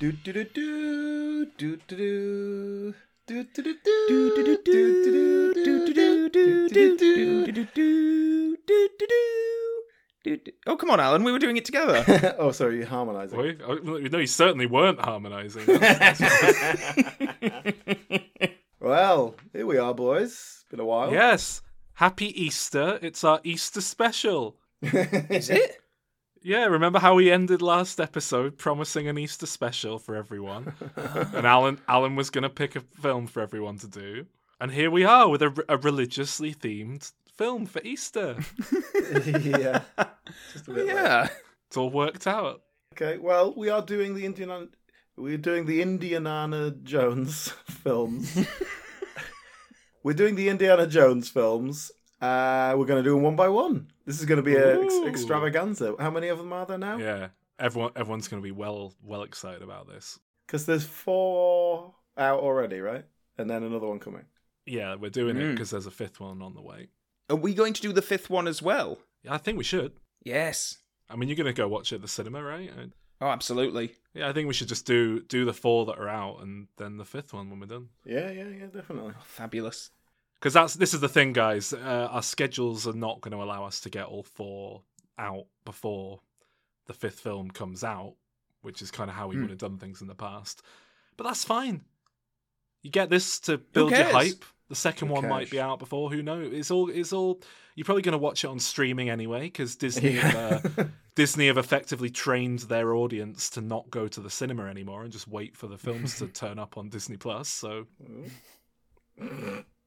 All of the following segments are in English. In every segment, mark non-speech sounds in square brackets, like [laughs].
Do do do do do do do. Oh come on, Alan! We were doing it together. oh, sorry, you're harmonising. Were you? No, you certainly weren't harmonising. well, here we are, boys. Been a while. Yes. Happy Easter! It's our Easter special. Is it? Yeah, remember how we ended last episode promising an Easter special for everyone? [laughs] and Alan Alan was going to pick a film for everyone to do. And here we are with a, a religiously themed film for Easter. [laughs] yeah. Just a bit late. Yeah. It's all worked out. Okay, well, we are doing the Indiana. [laughs] We're doing the Indiana Jones films. we're doing the Indiana Jones films. Uh, we're going to do them one by one. This is going to be an ex- extravaganza. How many of them are there now? Yeah. Everyone everyone's going to be well well excited about this. Because there's four out already, right? And then another one coming. Yeah, we're doing it Mm. because there's a fifth one on the way. Are we going to do the fifth one as well? Yeah, I think we should. Yes. I mean, you're going to go watch it at the cinema, right? I- Oh, absolutely. Yeah, I think we should just do do the four that are out and then the fifth one when we're done. Yeah, yeah, yeah, definitely. Oh, fabulous. Because that's this is the thing, guys. Uh, our schedules are not going to allow us to get all four out before the fifth film comes out, which is kind of how we Hmm. would have done things in the past. But that's fine. You get this to build your hype. The second Who one might be out before. Who knows? It's all. It's all. You're probably going to watch it on streaming anyway, because Disney. have, Uh, [laughs] Disney have effectively trained their audience to not go to the cinema anymore and just wait for the films to [laughs] turn up on Disney Plus. So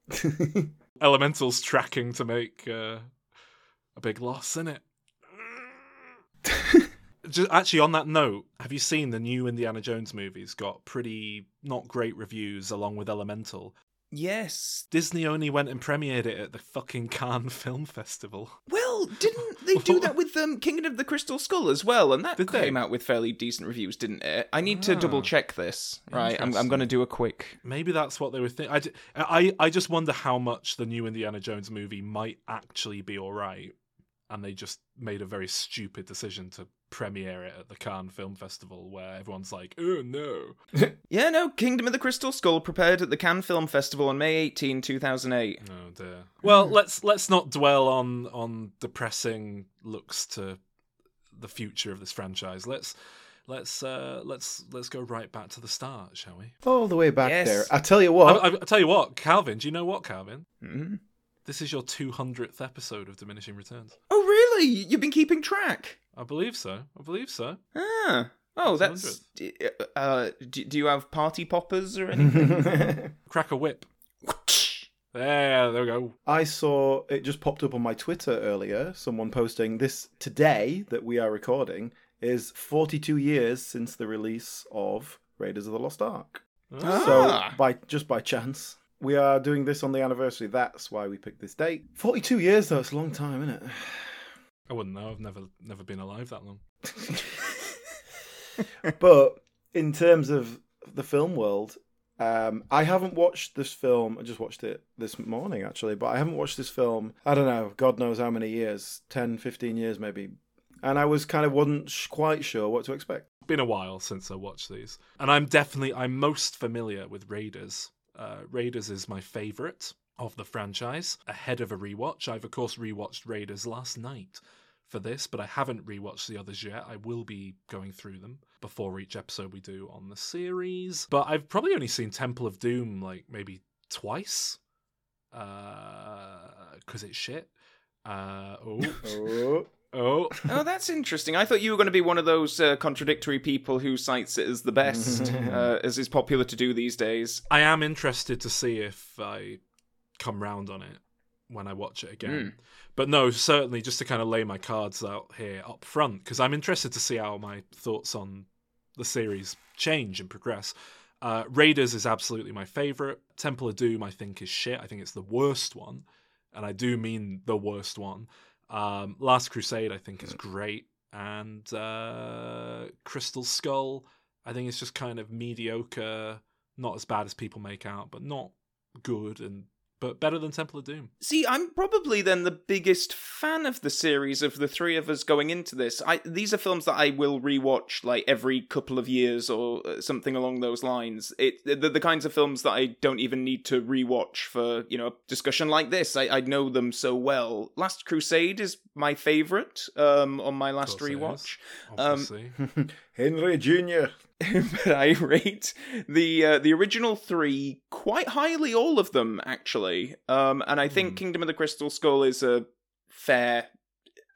[laughs] Elemental's tracking to make uh, a big loss in it. [laughs] Just, actually, on that note, have you seen the new Indiana Jones movies? Got pretty not great reviews along with Elemental. Yes. Disney only went and premiered it at the fucking Cannes Film Festival. Well, didn't they do that with um, Kingdom of the Crystal Skull as well? And that Did they? came out with fairly decent reviews, didn't it? I need to Ah. double check this. Right, I'm, I'm Interesting. going to do a quick. Maybe that's what they were thinking. I, ju- I, I just wonder how much the new Indiana Jones movie might actually be all right, and they just made a very stupid decision to premiere it at the Cannes Film Festival, where everyone's like, "Oh no!" [laughs] Yeah, no, Kingdom of the Crystal Skull prepared at the Cannes Film Festival on May 18, 2008. Oh dear. Well, let's let's not dwell on on depressing looks to the future of this franchise. Let's let's uh, let's let's go right back to the start, shall we? All the way back Yes. there. I tell you what. I, I tell you what, Calvin. Do you know what, Calvin? Mhm. This is your two hundredth episode of Diminishing Returns. Oh, really? You've been keeping track? I believe so. I believe so. Ah. Oh, that's. Uh, do, do you have party poppers or anything? [laughs] Crack a whip. [laughs] There, there we go. I saw it just popped up on my Twitter earlier. Someone posting this today that we are recording is 42 years since the release of Raiders of the Lost Ark. Ah. So by just by chance, we are doing this on the anniversary. That's why we picked this date. 42 years though, it's a long time, isn't it? I wouldn't know. I've never never been alive that long. [laughs] but in terms of the film world, um, I haven't watched this film. I just watched it this morning, actually, but I haven't watched this film, I don't know, God knows how many years 10, 15 years maybe. And I was kind of wasn't sh- quite sure what to expect. Been a while since I watched these, and I'm definitely I'm most familiar with Raiders. Uh, Raiders is my favorite of the franchise. Ahead of a rewatch, I've of course rewatched Raiders last night for this, but I haven't rewatched the others yet. I will be going through them before each episode we do on the series. But I've probably only seen Temple of Doom like maybe twice, because it's shit. Uh, oh, [laughs] Oh. oh, oh, that's interesting. I thought you were going to be one of those uh, contradictory people who cites it as the best, [laughs] uh, as is popular to do these days. I am interested to see if I come round on it when I watch it again. But no, certainly just to kind of lay my cards out here up front, because I'm interested to see how my thoughts on the series change and progress. Uh, Raiders is absolutely my favorite. Temple of Doom, I think, is shit. I think it's the worst one, and I do mean the worst one. Um, Last Crusade, I think, is great, and uh, Crystal Skull, I think it's just kind of mediocre, not as bad as people make out, but not good and but better than Temple of Doom. See, I'm probably then the biggest fan of the series of the three of us going into this. I these are films that I will rewatch like every couple of years or uh, something along those lines. It the, the kinds of films that I don't even need to rewatch for you know a discussion like this. I, I know them so well. Last Crusade is my favorite um, on my last Of course rewatch. Um, [laughs] [laughs] Henry Jr. [laughs] but I rate the uh, the original three quite highly, all of them actually. Um, and I think Hmm. Kingdom of the Crystal Skull is a fair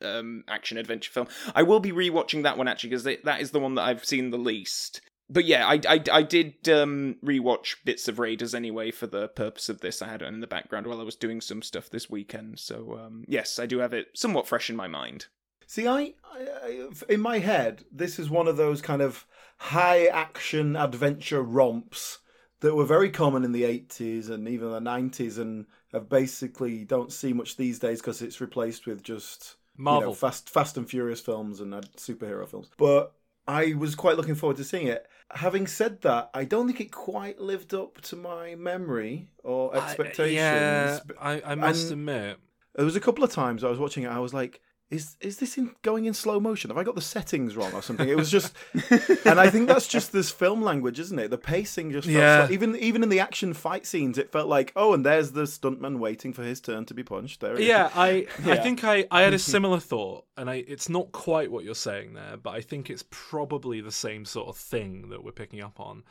um, action adventure film. I will be rewatching that one actually because that is the one that I've seen the least. But yeah, I I, I did um, rewatch bits of Raiders anyway for the purpose of this. I had it in the background while I was doing some stuff this weekend. So um, yes, I do have it somewhat fresh in my mind. See, I, I, I, in my head, this is one of those kind of high action adventure romps that were very common in the 80s and even the 90s and have basically don't see much these days because it's replaced with just you know, Marvel. fast fast and furious films and uh, superhero films but i was quite looking forward to seeing it having said that i don't think it quite lived up to my memory or I- expectations yeah, I, I must And- admit. there was a couple of times I was watching it. I was like, "Is is this in, going in slow motion? Have I got the settings wrong or something?" It was just, [laughs] and I think that's just this film language, isn't it? The pacing just felt Yeah. slow. even even in the action fight scenes, it felt like, oh, and there's the stuntman waiting for his turn to be punched. There. Yeah, I I [laughs] think I, I had a [laughs] similar thought, and I it's not quite what you're saying there, but I think it's probably the same sort of thing that we're picking up on.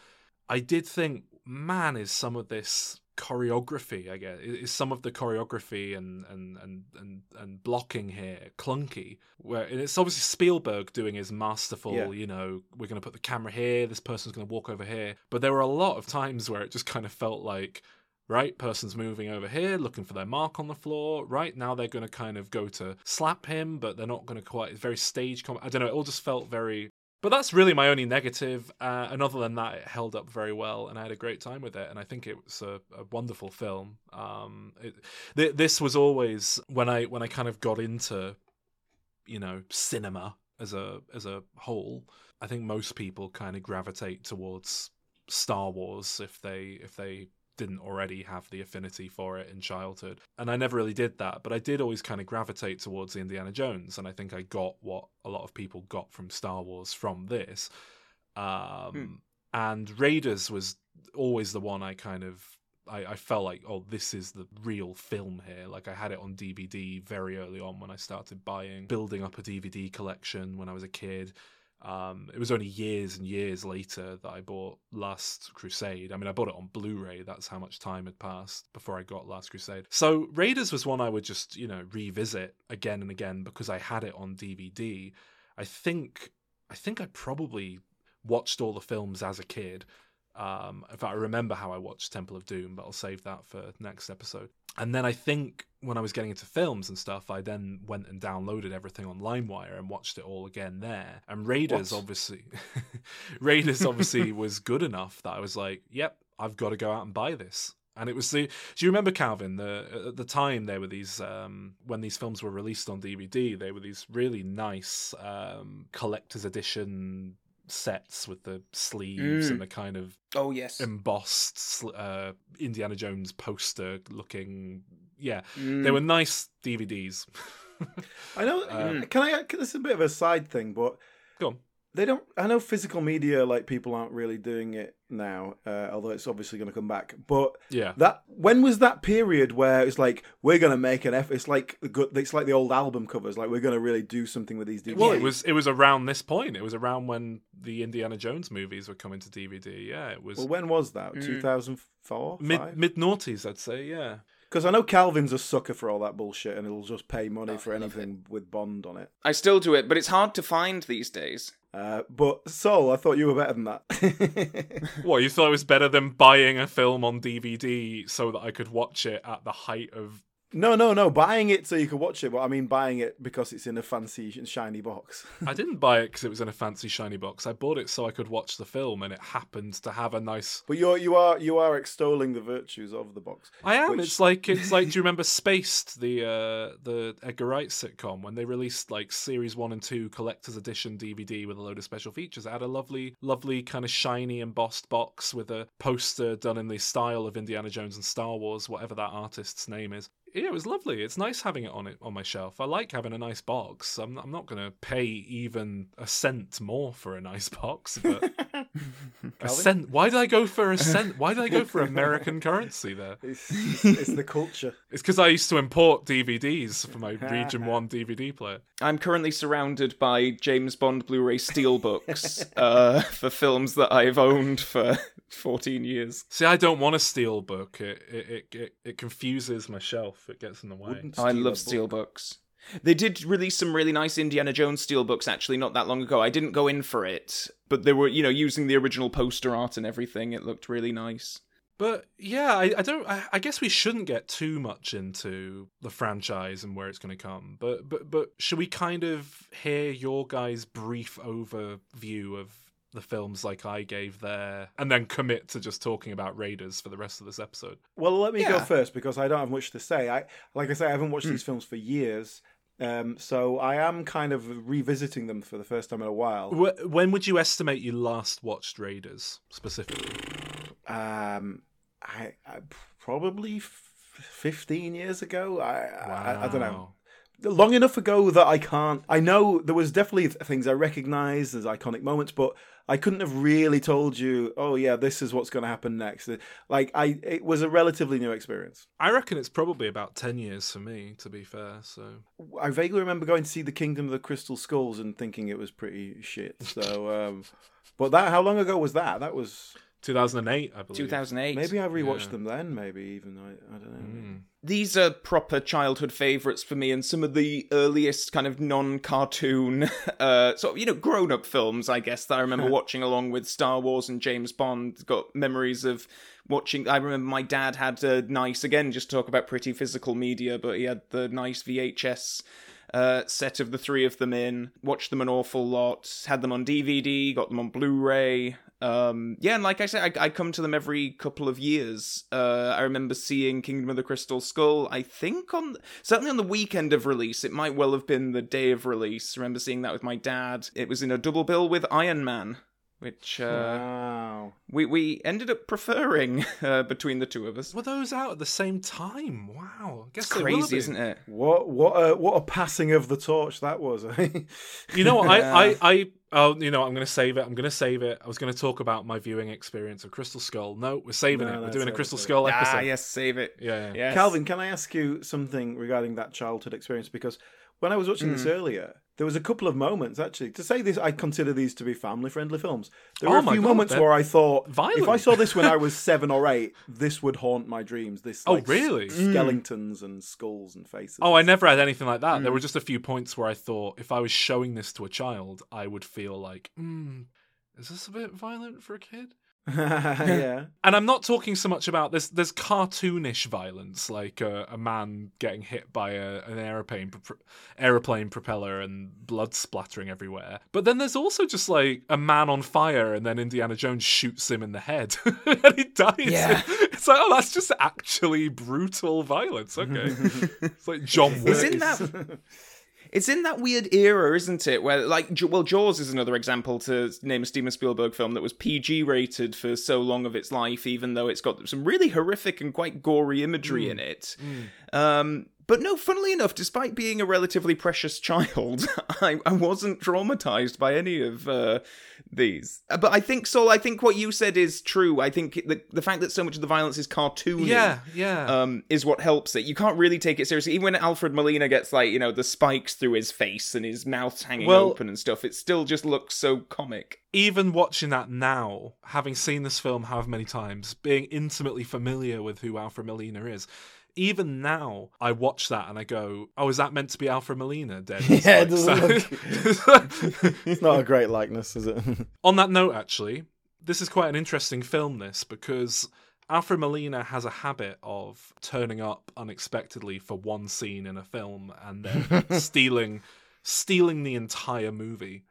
I did think, man, is some of this choreography, I guess, is some of the choreography and and and and, and blocking here clunky. Where and it's obviously Spielberg doing his masterful, Yeah. you know, we're going to put the camera here, this person's going to walk over here, but there were a lot of times where it just kind of felt like right person's moving over here looking for their mark on the floor right now they're going to kind of go to slap him but they're not going to quite it's very stage com- i don't know it all just felt very but that's really my only negative uh, and other than that it held up very well and i had a great time with it and i think it was a, a wonderful film. Um it, th- this was always when i when i kind of got into you know cinema as a as a whole i think most people kind of gravitate towards star wars if they if they didn't already have the affinity for it in childhood. And I never really did that, but I did always kind of gravitate towards the Indiana Jones, and I think I got what a lot of people got from Star Wars from this. Um, Hmm. And Raiders was always the one I kind of. I, I felt like, oh, this is the real film here. Like I had it on DVD very early on when I started buying, building up a DVD collection when I was a kid. Um, it was only years and years later that I bought Last Crusade. I mean, I bought it on Blu-ray. That's how much time had passed before I got Last Crusade. So Raiders was one I would just, you know, revisit again and again because I had it on DVD. I think, I think I probably watched all the films as a kid. Um, in fact, I remember how I watched Temple of Doom, but I'll save that for next episode. And then I think when I was getting into films and stuff, I then went and downloaded everything on LimeWire and watched it all again there. And Raiders, What? obviously, [laughs] Raiders obviously [laughs] was good enough that I was like, "Yep, I've got to go out and buy this." And it was the. Do you remember Calvin? The at the time there were these um, when these films were released on DVD, they were these really nice um, collector's edition sets with the sleeves Mm. and the kind of Oh yes. embossed uh, Indiana Jones poster looking. Yeah, Mm. they were nice DVDs. [laughs] I know. Um, can I? This is a bit of a side thing, but Go on. They don't. I know physical media, like people aren't really doing it now, uh, although it's obviously going to come back. But Yeah. that when was that period where it's like we're going to make an effort? It's like the good. It's like the old album covers. Like we're going to really do something with these DVDs. Well, it was it was around this point. It was around when the Indiana Jones movies were coming to DVD. Yeah, it was Well, when was that? Mm. Two thousand four. mid mid noughties, I'd say. Yeah. Because I know Calvin's a sucker for all that bullshit, and he'll just pay money Oh, for anything with Bond on it. I still do it, but it's hard to find these days. Uh, but Sol, I thought you were better than that. [laughs] What you thought it was better than buying a film on DVD so that I could watch it at the height of No, no, no. Buying it so you could watch it, but I mean buying it because it's in a fancy and shiny box. I didn't buy it because it was in a fancy shiny box. I bought it so I could watch the film, and it happened to have a nice. But you're you are you are extolling the virtues of the box. I am. Which- It's like it's like. Do you remember Spaced, the uh, the Edgar Wright sitcom, when they released like series one and two collector's edition DVD with a load of special features? It had a lovely, lovely kind of shiny embossed box with a poster done in the style of Indiana Jones and Star Wars, whatever that artist's name is. Yeah, it was lovely. It's nice having it on it on my shelf. I like having a nice box. I'm I'm not going to pay even a cent more for a nice [laughs] box, but [laughs] a cent. Why did I go for a cent? Why did I go for American currency there? [laughs] It's, it's the culture. It's because I used to import DVDs for my Region 1 DVD player. I'm currently surrounded by James Bond Blu-ray steelbooks uh, for films that I've owned for 14 years. See, I don't want a steel book. It it, it, it, it confuses my shelf. It gets in the way. I love a book. steelbooks. They did release some really nice Indiana Jones steel books actually not that long ago. I didn't go in for it, but they were, you know, using the original poster art and everything. It looked really nice. But yeah, I, I don't. I, I guess we shouldn't get too much into the franchise and where it's going to come. But but but should we kind of hear your guys' brief overview of the films like I gave there, and then commit to just talking about Raiders for the rest of this episode? Well, let me go first because I don't have much to say. I like I say, I haven't watched these films for years, um, so I am kind of revisiting them for the first time in a while. Wh- When would you estimate you last watched Raiders specifically? Um, I, I probably f- fifteen years ago. I, I I don't know. Wow. long enough ago that I can't. I know there was definitely things I recognised as iconic moments, but I couldn't have really told you. Oh yeah, this is what's going to happen next. Like I, it was a relatively new experience. I reckon it's probably about 10 years for me, to be fair. So I vaguely remember going to see the Kingdom of the Crystal Skulls and thinking it was pretty shit. So, um, but that how long ago was that? That was 2008, I believe. 2008. maybe I rewatched Yeah. them then. Maybe even I, I don't know. Mm. These are proper childhood favorites for me, and some of the earliest kind of non-cartoon, [laughs] uh, sort of you know grown-up films, I guess that I remember [laughs] watching along with Star Wars and James Bond. Got memories of watching. I remember my dad had a nice again, just to talk about pretty physical media, but he had the nice VHS uh, set of the three of them in. Watched them an awful lot. Had them on DVD. Got them on Blu-ray. Um, yeah, and like I said, I, I come to them every couple of years. Uh, I remember seeing Kingdom of the Crystal Skull. I think on certainly on the weekend of release. It might well have been the day of release. I remember seeing that with my dad. It was in a double bill with Iron Man, which uh, Wow. we we ended up preferring [laughs] uh, between the two of us. Were those out at the same time? Wow. I guess It's they will have crazy, isn't it? What what a what a passing of the torch that was. eh? You know what? [laughs] Yeah. I, I, I, oh, you know, I'm going to save it. I'm going to save it. I was going to talk about my viewing experience of Crystal Skull. No, we're saving No, it. We're no, doing a Crystal save it. Skull episode. Ah, yes, save it. Yeah, yeah. Yes. Calvin, can I ask you something regarding that childhood experience? Because when I was watching this earlier, there was a couple of moments actually. To say this, I consider these to be family-friendly films. There were Oh a few God, moments where I thought, violent. if I saw this when I [laughs] was seven or eight, this would haunt my dreams. This, Oh, like, really? s- Skeletons and skulls and faces. Oh, I never had anything like that. There were just a few points where I thought if I was showing this to a child, I would feel like, hmm, is this a bit violent for a kid? [laughs] yeah. And I'm not talking so much about this. There's cartoonish violence, like a, a man getting hit by a, an aeroplane, pro- aeroplane propeller and blood splattering everywhere. But then there's also just like a man on fire, and then Indiana Jones shoots him in the head, [laughs] and he dies. Yeah. It's like, oh, that's just actually brutal violence. Okay, [laughs] it's like John Wick. It's in that. It's in that weird era, isn't it? Where, like, well, Jaws is another example to name a Steven Spielberg film that was PG rated for so long of its life, even though it's got some really horrific and quite gory imagery in it. Um, but no, funnily enough, despite being a relatively precious child, [laughs] I, I wasn't traumatized by any of uh, these. Uh, But I think, Sol, I think what you said is true. I think the the fact that so much of the violence is cartoony Yeah, yeah. um, is what helps it. You can't really take it seriously. Even when Alfred Molina gets like you know the spikes through his face and his mouth hanging Well- open and stuff, it still just looks so comic. even watching that now, having seen this film however many times, being intimately familiar with who Alfred Molina is, even now I watch that and I go, "Oh, is that meant to be Alfred Molina dead?" [laughs] Yeah, like- it doesn't so- [laughs] It's not a great likeness, is it? [laughs] On that note, actually, this is quite an interesting film. This because Alfred Molina has a habit of turning up unexpectedly for one scene in a film and then stealing stealing the entire movie.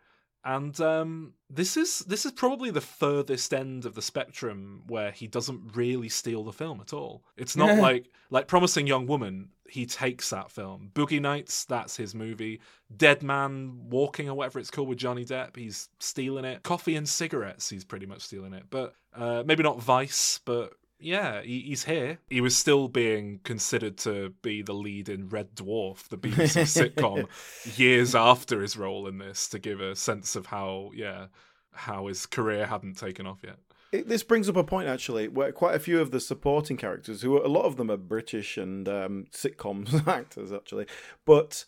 And um, this is this is probably the furthest end of the spectrum where he doesn't really steal the film at all. It's not [laughs] like like Promising Young Woman. He takes that film. Boogie Nights, that's his movie. Dead Man Walking or whatever it's called with Johnny Depp, he's stealing it. Coffee and Cigarettes, he's pretty much stealing it. But uh, maybe not Vice, but yeah, he, he's here. He was still being considered to be the lead in Red Dwarf, the BBC sitcom, [laughs] years after his role in this, to give a sense of how, yeah, how his career hadn't taken off yet. It, this brings up a point actually, where quite a few of the supporting characters, who a lot of them are British and um, sitcoms [laughs] actors actually, but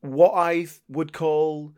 what I would call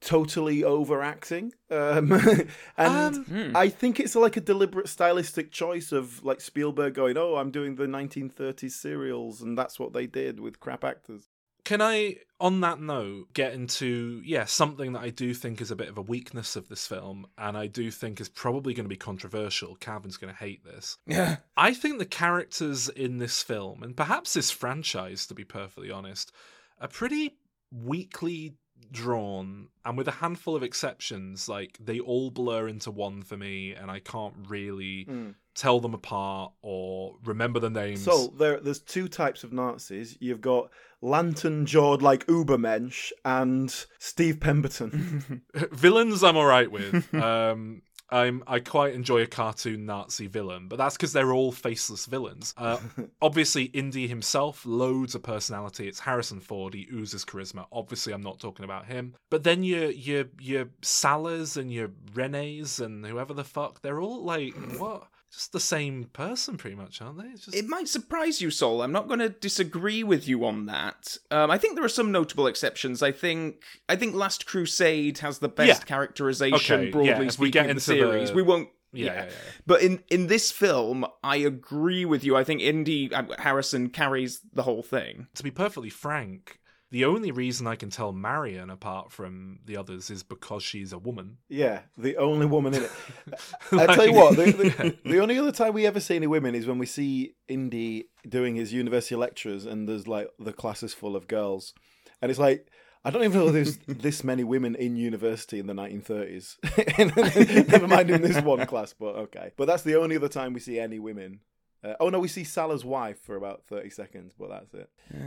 totally overacting um, [laughs] and Um, Hmm. i think it's like a deliberate stylistic choice of like spielberg going oh i'm doing the 1930s serials and that's what they did with crap actors Can I, on that note, get into yeah something that I do think is a bit of a weakness of this film, and I do think is probably going to be controversial. Calvin's going to hate this. Yeah. I think the characters in this film, and perhaps this franchise, to be perfectly honest, are pretty weakly drawn, and with a handful of exceptions, like they all blur into one for me, and I can't really tell them apart or remember the names. so there there's two types of nazis you've got lantern jawed like ubermensch and steve pemberton [laughs] villains I'm all right with. [laughs] um, I'm I quite enjoy a cartoon Nazi villain, but that's because they're all faceless villains. Uh, [laughs] obviously, Indy himself, loads of personality. It's Harrison Ford. He oozes charisma. Obviously, I'm not talking about him. But then your your your Sallahs and your Renes and whoever the fuck, they're all like what? Just the same person, pretty much, aren't they? Just It might surprise you, Sol. I'm not going to disagree with you on that. Um, I think there are some notable exceptions. I think I think Last Crusade has the best Yeah. characterization, Okay, broadly yeah, speaking, we get into the series. the- We won't. yeah, Yeah. yeah, yeah. But in in this film, I agree with you. I think Indy uh, Harrison carries the whole thing. To be perfectly frank. The only reason I can tell Marion apart from the others is because she's a woman. yeah the only woman in it [laughs] I tell you what, the, the, the only other time we ever see any women is when we see Indy doing his university lectures, and there's like the class is full of girls, and it's like I don't even know there's [laughs] this many women in university in the 1930s. [laughs] Never mind in this one class, but okay. But that's the only other time we see any women. Uh, oh no, we see Sallah's wife for about 30 seconds, but that's it. Uh,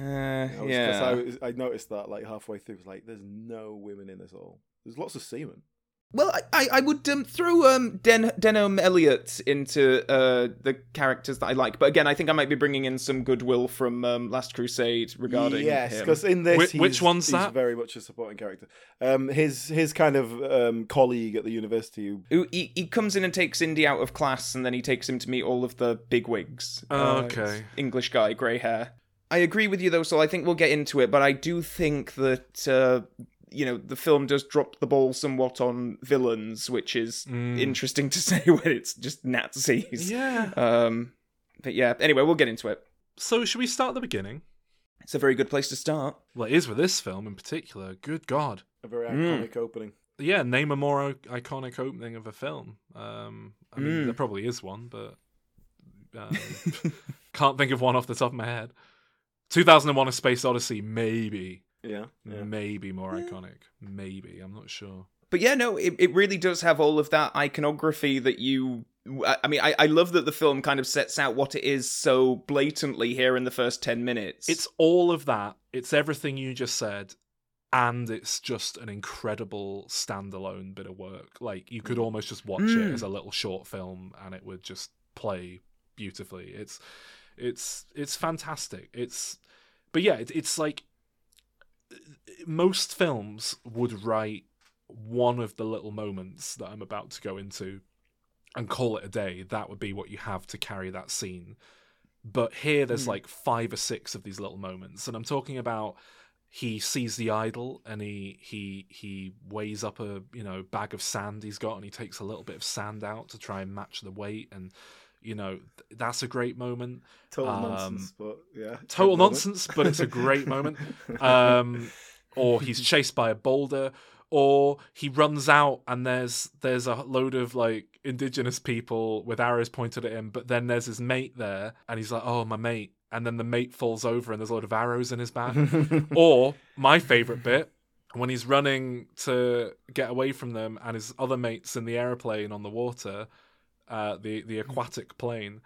I was- yeah. I, I noticed that like halfway through, it was like, there's no women in this all. There's lots of semen. Well, I, I, I would um, throw um, Den Denholm Elliott into uh, the characters that I like, but again, I think I might be bringing in some goodwill from um, Last Crusade regarding yes, because in this, Which- he's, which one's he's that? very much a supporting character. Um, his his kind of um, colleague at the university. Who, Who- He, he comes in and takes Indy out of class, and then he takes him to meet all of the bigwigs. Oh, Uh, okay. English guy, grey hair. I agree with you though, so I think we'll get into it, but I do think that uh, you know the film does drop the ball somewhat on villains, which is Mm. interesting to [laughs] say when it's just Nazis. Yeah. Um, but yeah, anyway, we'll get into it. So, should we start at the beginning? It's a very good place to start. Well, it is with this film in particular. Good God. a very Mm. iconic opening. Yeah, name a more iconic opening of a film. Um, I mean, Mm. there probably is one, but um, [laughs] can't think of one off the top of my head. 2001: A Space Odyssey, maybe, Yeah, yeah. maybe more Yeah. iconic. Maybe I'm not sure. But yeah, no, it, it really does have all of that iconography that you. I mean, I, I love that the film kind of sets out what it is so blatantly here in the first 10 minutes. It's all of that. It's everything you just said, and it's just an incredible standalone bit of work. Like you could almost just watch it Mm. as a little short film, and it would just play beautifully. It's it's it's fantastic. It's but yeah, it, it's like most films would write one of the little moments that I'm about to go into and call it a day. That would be what you have to carry that scene. But here there's Hmm. like five or six of these little moments, and I'm talking about he sees the idol and he he he weighs up a you know bag of sand he's got and he takes a little bit of sand out to try and match the weight and you know th- that's a great moment Total Um, nonsense, but yeah. total nonsense, but it's a great moment. [laughs] Um, or he's [laughs] chased by a boulder, or he runs out and there's there's a load of like indigenous people with arrows pointed at him, but then there's his mate there, and he's like, "Oh, my mate," and then the mate falls over, and there's a lot of arrows in his back. [laughs] or my favorite bit when he's running to get away from them, and his other mates in the airplane on the water, uh, the the aquatic plane,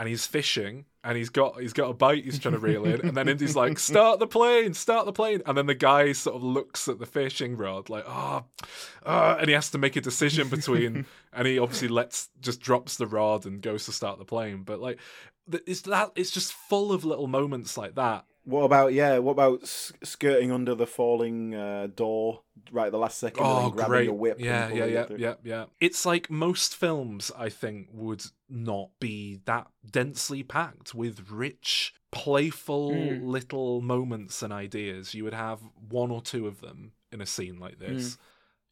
and he's fishing and he's got he's got a bite he's trying to reel in and then Indy's like start the plane start the plane. And then the guy sort of looks at the fishing rod like oh, and he has to make a decision between [laughs] and he obviously lets just drops the rod and goes to start the plane. But like it's that it's just full of little moments like that what about yeah? What about skirting under the falling uh, door right at the last second? Oh, and grabbing great! A whip yeah, yeah, yeah, yeah, yeah. It's like most films, I think, would not be that densely packed with rich, playful mm. little moments and ideas. You would have one or two of them in a scene like this. Mm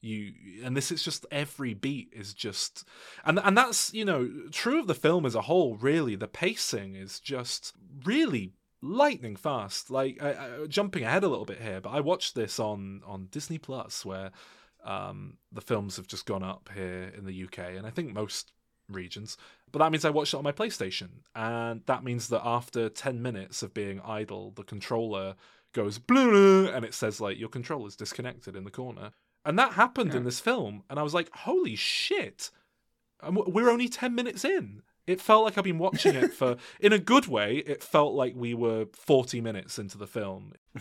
you and this is just every beat is just and and that's you know true of the film as a whole really the pacing is just really lightning fast. Like I, I, jumping ahead a little bit here, but I watched this on on Disney Plus, where um, the films have just gone up here in the UK, and I think most regions. But that means I watched it on my PlayStation, and that means that after ten minutes of being idle, the controller goes blue, and it says like your controller's disconnected in the corner, and that happened yeah. in this film, and I was like, holy shit. We're only 10 minutes in it felt like I've been watching it for, [laughs] in a good way, it felt like we were 40 minutes into the film. [laughs]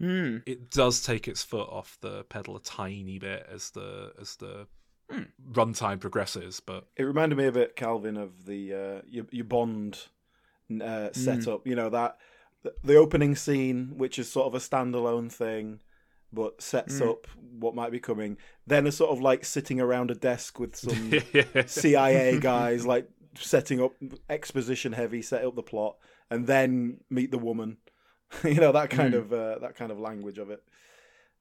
mm. It does take its foot off the pedal a tiny bit as the as the mm. runtime progresses, but it reminded me a bit, Calvin, of the uh, your, your Bond uh, setup. Mm. You know that the opening scene, which is sort of a standalone thing, but sets mm. up what might be coming. Then a sort of like sitting around a desk with some [laughs] CIA guys, like setting up exposition heavy, set up the plot, and then meet the woman. [laughs] you know that kind mm. of uh, that kind of language of it.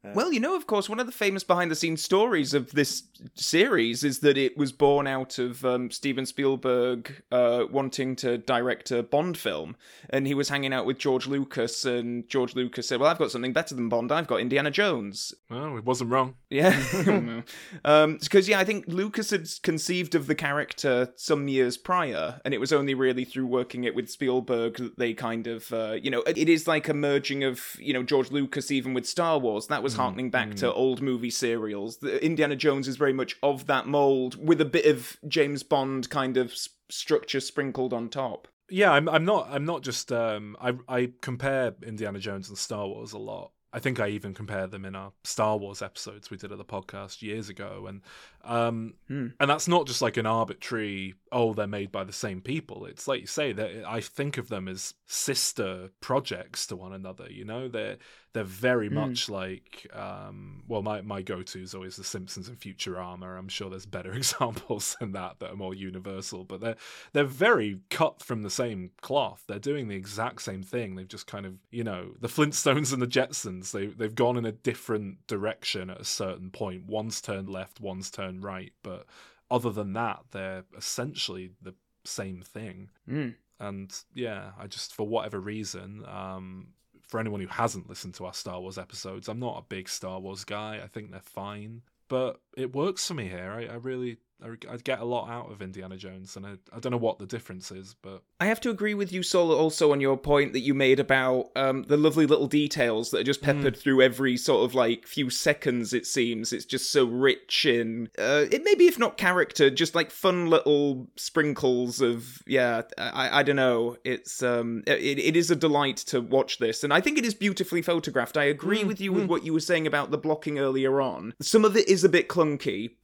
Uh, well, you know, of course, one of the famous behind the scenes stories of this series is that it was born out of um, Steven Spielberg uh, wanting to direct a Bond film. And he was hanging out with George Lucas, and George Lucas said, Well, I've got something better than Bond. I've got Indiana Jones. Well, it wasn't wrong. Yeah. Because, [laughs] [laughs] um, yeah, I think Lucas had conceived of the character some years prior, and it was only really through working it with Spielberg that they kind of, uh, you know, it is like a merging of, you know, George Lucas even with Star Wars. That was mm, harkening back mm. to old movie serials. The Indiana Jones is very much of that mold with a bit of James Bond kind of structure sprinkled on top. Yeah, I'm. I'm not. I'm not just. Um, I I compare Indiana Jones and Star Wars a lot. I think I even compared them in our Star Wars episodes we did at the podcast years ago, and um, hmm. and that's not just like an arbitrary. Oh, they're made by the same people. It's like you say that I think of them as sister projects to one another. You know, they're they're very mm. much like um, well my, my go-to is always the simpsons and futurama i'm sure there's better [laughs] examples than that that are more universal but they're they're very cut from the same cloth they're doing the exact same thing they've just kind of you know the flintstones and the jetsons they, they've gone in a different direction at a certain point one's turned left one's turned right but other than that they're essentially the same thing mm. and yeah i just for whatever reason um for anyone who hasn't listened to our Star Wars episodes, I'm not a big Star Wars guy. I think they're fine, but it works for me here. I, I really I, I get a lot out of Indiana Jones, and I, I don't know what the difference is, but I have to agree with you, Sol, also on your point that you made about um, the lovely little details that are just peppered mm. through every sort of like few seconds. It seems it's just so rich in uh, it. Maybe if not character, just like fun little sprinkles of yeah. I, I don't know. It's um it, it is a delight to watch this, and I think it is beautifully photographed. I agree mm. with you mm. with what you were saying about the blocking earlier on. Some of it is a bit clunky,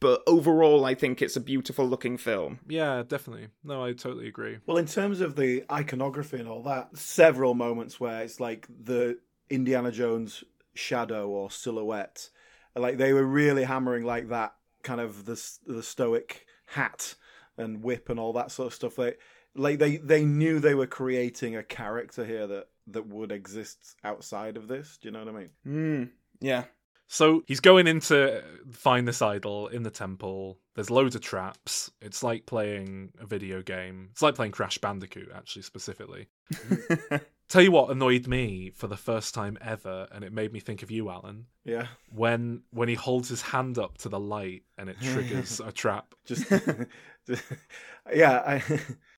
but overall, I think it's a beautiful looking film. Yeah, definitely. No, I totally agree. Well, in terms of the iconography and all that, several moments where it's like the Indiana Jones shadow or silhouette, like they were really hammering like that kind of the the stoic hat and whip and all that sort of stuff. Like, like they they knew they were creating a character here that that would exist outside of this. Do you know what I mean? Mm, yeah. So he's going in to find this idol in the temple. There's loads of traps. It's like playing a video game. It's like playing Crash Bandicoot, actually, specifically. [laughs] Tell you what annoyed me for the first time ever, and it made me think of you, Alan. Yeah. When when he holds his hand up to the light and it triggers [laughs] a trap. Just, [laughs] just yeah. I,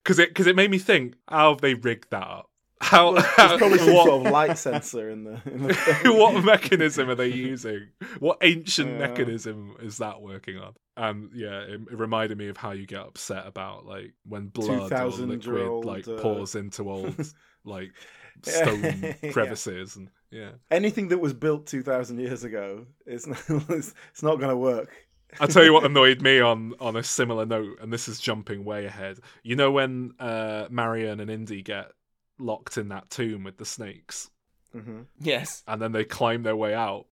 Because it because it made me think, how have they rigged that up? How, there's [laughs] probably some what, sort of light sensor in the. In the [laughs] what mechanism are they using? What ancient Yeah. mechanism is that working on? And yeah, it, it reminded me of how you get upset about like when blood or liquid old, like uh, pours into old [laughs] like Yeah. stone Yeah. crevices and yeah. Anything that was built two thousand years ago, it's not, it's, it's not going to work. I'll tell you what annoyed me on on a similar note, and this is jumping way ahead. You know when uh, Marion and Indy get locked in that tomb with the snakes, hmm Yes. and then they climb their way out.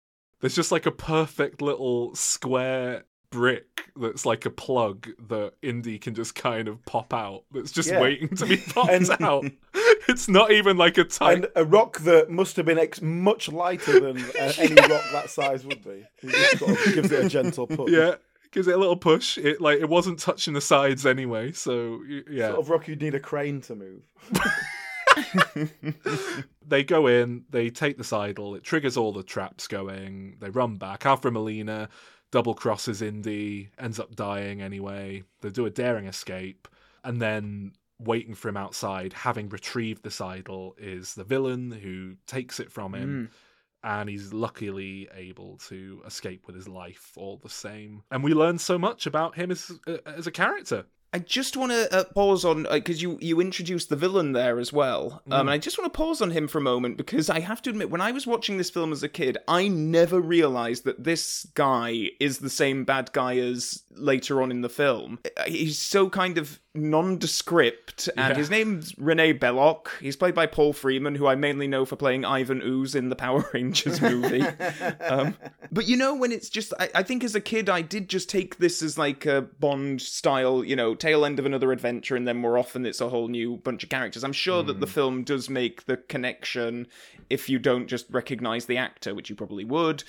There's just like a perfect little square brick that's like a plug that Indy can just kind of pop out. That's just Yeah. waiting to be [laughs] popped And- out. [laughs] It's not even like a tight. And a rock that must have been ex- much lighter than uh, [laughs] any rock that size would be. He just sort of gives it a gentle push. yeah, gives it a little push. It like it wasn't touching the sides anyway, so yeah. Sort of rock you'd need a crane to move. [laughs] they go in, they take the idol, it triggers all the traps going, they run back. Alfred Molina double crosses Indy, ends up dying anyway. They do a daring escape, and then waiting for him outside, having retrieved the idol, is the villain who takes it from him. And he's luckily able to escape with his life all the same. And we learn so much about him as uh, as a character. I just want to uh, pause on because you you introduced the villain there as well. Um, and I just want to pause on him for a moment because I have to admit, when I was watching this film as a kid, I never realized that this guy is the same bad guy as later on in the film. Uh, He's so kind of nondescript, and Yeah. his name's Rene Belloq. He's played by Paul Freeman, who I mainly know for playing Ivan Ooze in the Power [laughs] Rangers movie. um, but you know, when it's just, I, I think as a kid, I did just take this as like a Bond style, you know, tail end of another adventure, and then more often it's a whole new bunch of characters. I'm sure that the film does make the connection if you don't just recognize the actor, which you probably would.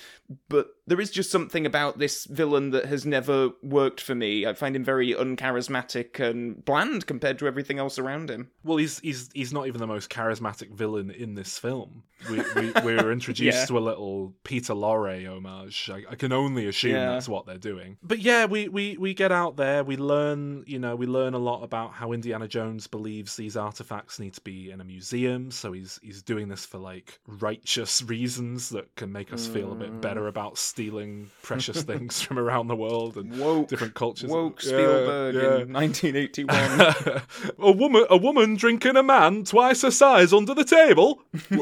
But there is just something about this villain that has never worked for me. I find him very uncharismatic and bland compared to everything else around him. Well, he's he's he's not even the most charismatic villain in this film. We we, [laughs] were introduced Yeah. to a little Peter Lorre homage. I, I can only assume Yeah. that's what they're doing. But yeah, we, we we get out there. We learn, you know, we learn a lot about how Indiana Jones believes these artifacts need to be in a museum. So he's he's doing this for like righteous reasons that can make us feel a bit better mm. about stealing precious [laughs] things from around the world and Woke, different cultures. woke Spielberg yeah. in 1981. [laughs] a woman, a woman drinking a man twice her size under the table. [laughs]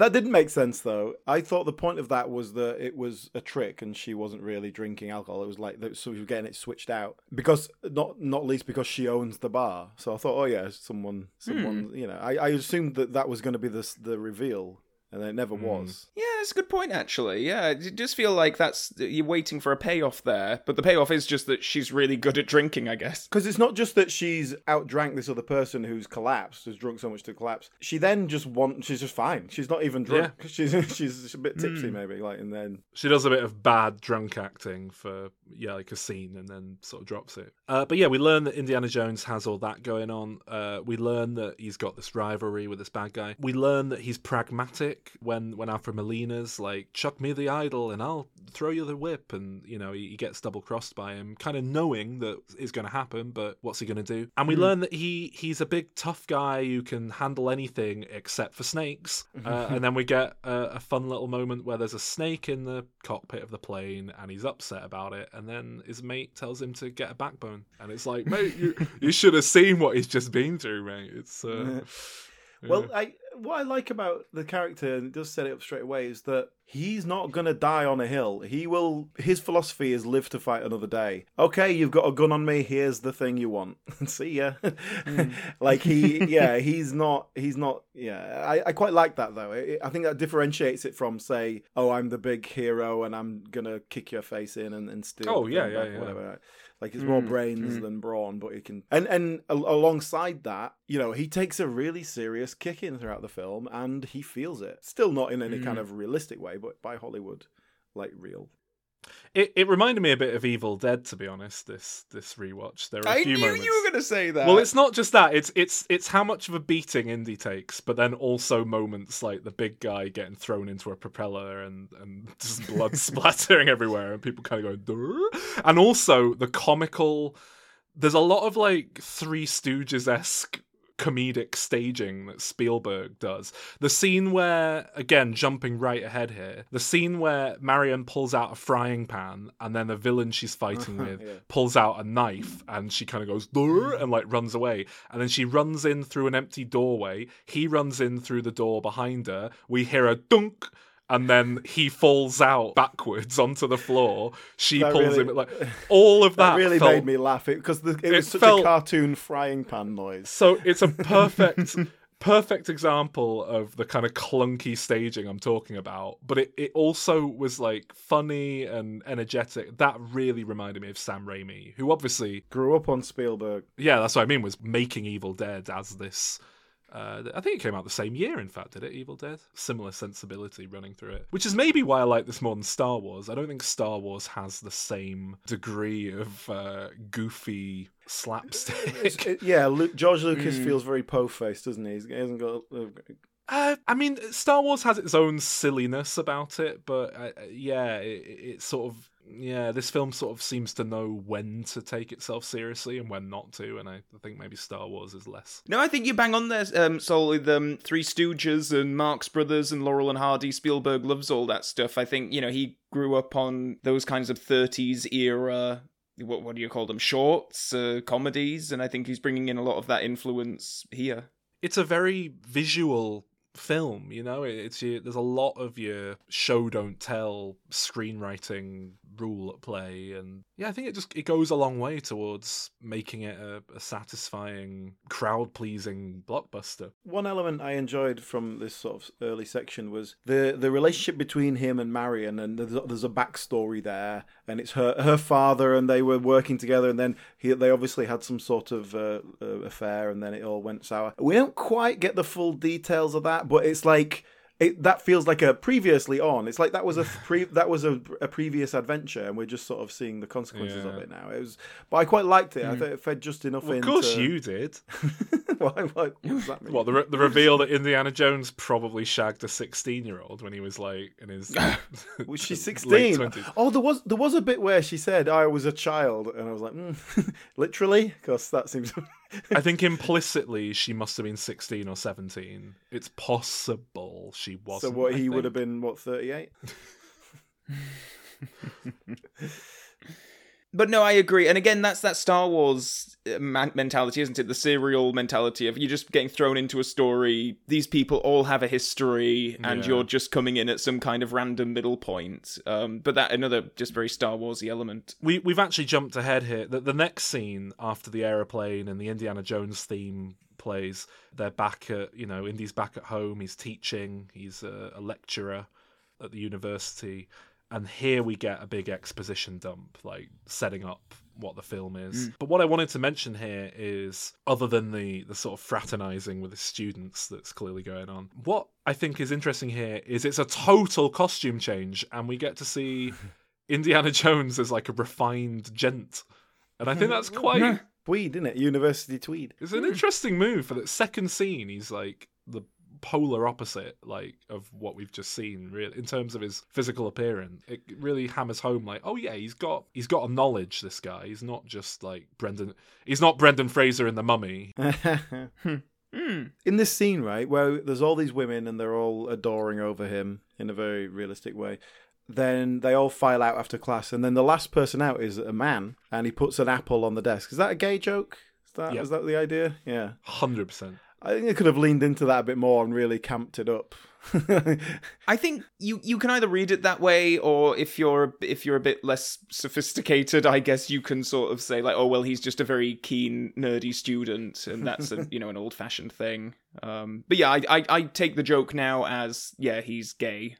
That didn't make sense though. I thought the point of that was that it was a trick and she wasn't really drinking alcohol. It was like so she was getting it switched out because not not least because she owns the bar. So I thought, oh yeah, someone, hmm. someone, you know, I, I assumed that that was going to be the the reveal, and it never was. Yeah, that's a good point, actually. Yeah, it does feel like that's you're waiting for a payoff there, but the payoff is just that she's really good at drinking, I guess. Because it's not just that she's outdrank this other person who's collapsed, who's drunk so much to collapse. She then just wants. she's just fine. She's not even drunk. Yeah. [laughs] She's she's a bit tipsy maybe, like, and then She does a bit of bad drunk acting for yeah, like a scene, and then sort of drops it. Uh, but yeah, we learn that Indiana Jones has all that going on. Uh, we learn that he's got this rivalry with this bad guy. We learn that he's pragmatic when when Alfred Molina's like, "Chuck me the idol, and I'll throw you the whip," and you know he, he gets double crossed by him, kind of knowing that is going to happen, but what's he going to do? And we learn that he he's a big tough guy who can handle anything except for snakes. [laughs] Uh, and then we get a, a fun little moment where there's a snake in the cockpit of the plane, and he's upset about it. And then his mate tells him to get a backbone, and it's like, mate, you you [laughs] should have seen what he's just been through, mate. It's uh, Well, I what I like about the character, and it does set it up straight away, is that he's not gonna die on a hill. He will. His philosophy is live to fight another day. Okay, you've got a gun on me. Here's the thing you want. [laughs] See ya. Hmm. [laughs] like he, yeah, he's not. He's not. Yeah, I, I quite like that though. I I think that differentiates it from say, oh, I'm the big hero and I'm gonna kick your face in and, and steal. Oh, yeah, yeah, back," yeah. Whatever. Like it's more mm, brains mm. than brawn, but he can. And and al- alongside that, you know, he takes a really serious kicking throughout the film, and he feels it. Still not in any kind mm. of realistic way, but by Hollywood, like real. It it reminded me a bit of Evil Dead, to be honest. This this rewatch, there are a I few moments. I knew moments. you were going to say that. Well, it's not just that. It's it's it's how much of a beating Indy takes, but then also moments like the big guy getting thrown into a propeller and and [laughs] just blood [laughs] splattering everywhere, and people kind of going, Durr? and also the comical. There's a lot of like Three Stooges esque comedic staging that Spielberg does. The scene where, again, jumping right ahead here, the scene where Marion pulls out a frying pan and then the villain she's fighting [laughs] with Yeah. pulls out a knife and she kind of goes and like runs away and then she runs in through an empty doorway he runs in through the door behind her we hear a dunk and then he falls out backwards onto the floor she That pulls really- him like [laughs] all of that, That really felt- made me laugh because it, It was such felt- a cartoon frying pan noise. so it's a [laughs] perfect perfect example of the kind of clunky staging I'm talking about, but it, it also was like funny and energetic. That really reminded me of Sam Raimi, who obviously Grew up on Spielberg. yeah, that's what I mean, was making Evil Dead as this uh, I think it came out the same year, in fact, did it? Evil Dead? Similar sensibility running through it. Which is maybe why I like this more than Star Wars. I don't think Star Wars has the same degree of uh, goofy slapstick. It- yeah, Lu- George Lucas Mm. feels very po-faced, doesn't he? He hasn't got. Uh, Uh, I mean, Star Wars has its own silliness about it, but uh, yeah, it, it sort of yeah, this film sort of seems to know when to take itself seriously and when not to, and I, I think maybe Star Wars is less. No, I think you bang on there, um, Sol, with um, Three Stooges and Marx Brothers and Laurel and Hardy. Spielberg loves all that stuff. I think, you know, he grew up on those kinds of 30s era, what, what do you call them, shorts, uh, comedies, and I think he's bringing in a lot of that influence here. It's a very visual film, you know. It's your, there's a lot of your show don't tell screenwriting rule at play, and yeah, I think it just it goes a long way towards making it a, a satisfying, crowd pleasing blockbuster. one element I enjoyed from this sort of early section was the the relationship between him and Marion, and there's, there's a backstory there, and it's her her father, and they were working together, and then he, they obviously had some sort of uh, uh, affair, and then it all went sour. We don't quite get the full details of that, but it's like. It, that feels like a previously on. It's like that was a pre, that was a, a previous adventure, and we're just sort of seeing the consequences of it now. It was, but I quite liked it. I thought it fed just enough Well, in. of course, to- you did. [laughs] why, why, what does that mean? What the re- the reveal that Indiana Jones probably shagged a sixteen year old when he was like in his [laughs] Was she [laughs] sixteen? Oh, there was there was a bit where she said I was a child, and I was like, mm, literally, because that seems. [laughs] I think implicitly she must have been sixteen or seventeen. It's possible she wasn't. what I he would have been? What thirty eight? [laughs] [laughs] But no, I agree. And again, that's that Star Wars uh, mentality, isn't it? The serial mentality of you're just getting thrown into a story. These people all have a history, and Yeah. you're just coming in at some kind of random middle point. Um, but that another just very Star Warsy element. We we've actually jumped ahead here. The, the next scene after the aeroplane and the Indiana Jones theme plays, they're back at you know Indy's back at home. He's teaching. He's a, a lecturer at the university, and here we get a big exposition dump, like setting up what the film is. Mm. But what I wanted to mention here is, other than the the sort of fraternizing with the students that's clearly going on, what I think is interesting here is it's a total costume change, and we get to see [laughs] Indiana Jones as like a refined gent. And I think that's [laughs] quite Tweed, isn't it? University tweed. it's an mm. interesting move for that second scene. He's like polar opposite, like of what we've just seen. Really, in terms of his physical appearance, it really hammers home. Like, oh yeah, he's got he's got a knowledge. This guy, he's not just like Brendan. He's not Brendan Fraser in The Mummy. [laughs] Hmm. in this scene, right, where there's all these women and they're all adoring over him in a very realistic way. Then they all file out after class, and then the last person out is a man, and he puts an apple on the desk. Is that a gay joke? Is that Yeah. is that the idea? Yeah. Hundred percent. I think they could have leaned into that a bit more and really camped it up. [laughs] I think you you can either read it that way, or if you're if you're a bit less sophisticated, I guess you can sort of say like, oh well, he's just a very keen nerdy student, and that's a [laughs] you know an old fashioned thing. Um, but yeah, I, I I take the joke now as yeah he's gay.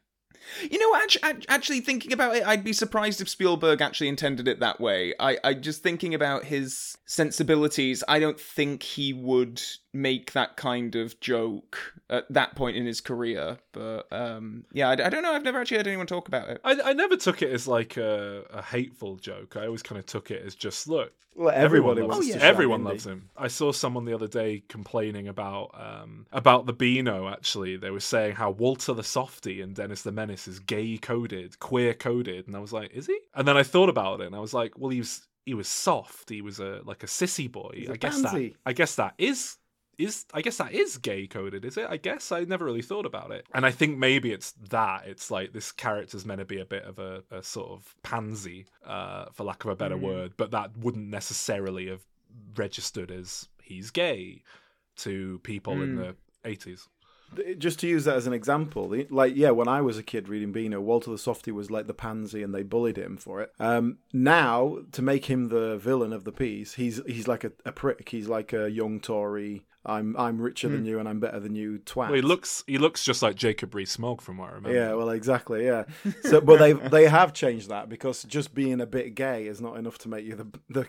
You know, actually, actually, thinking about it, I'd be surprised if Spielberg actually intended it that way. I, I just thinking about his sensibilities. I don't think he would make that kind of joke at that point in his career. But um, yeah, I, I don't know. I've never actually heard anyone talk about it. I, I never took it as like a, a hateful joke. I always kind of took it as just look. Well, Everyone everybody loves, wants Oh, to yeah. everyone loves him. I saw someone the other day complaining about um, about the Beano. Actually, they were saying how Walter the Softy and Dennis the Menace is gay coded, queer coded, and I was like, is he? And then I thought about it, and I was like, well, he was he was soft. He was a like a sissy boy. He's I guess that. I guess that is is I guess that is gay coded, is it? I guess I never really thought about it, and I think maybe it's that. It's like this character's meant to be a bit of a, a sort of pansy, uh, for lack of a better Mm. word, but that wouldn't necessarily have registered as he's gay to people in Mm. the eighties. Just to use that as an example, like yeah, when I was a kid reading Beano, Walter the Softy was like the pansy, and they bullied him for it. Um, now to make him the villain of the piece, he's he's like a, a prick. He's like a young Tory. I'm I'm richer than you and I'm better than you, twat. Well, he looks he looks just like Jacob Rees-Mogg from what I remember. Yeah, well, exactly. Yeah. [laughs] So, but they they have changed that because just being a bit gay is not enough to make you the the,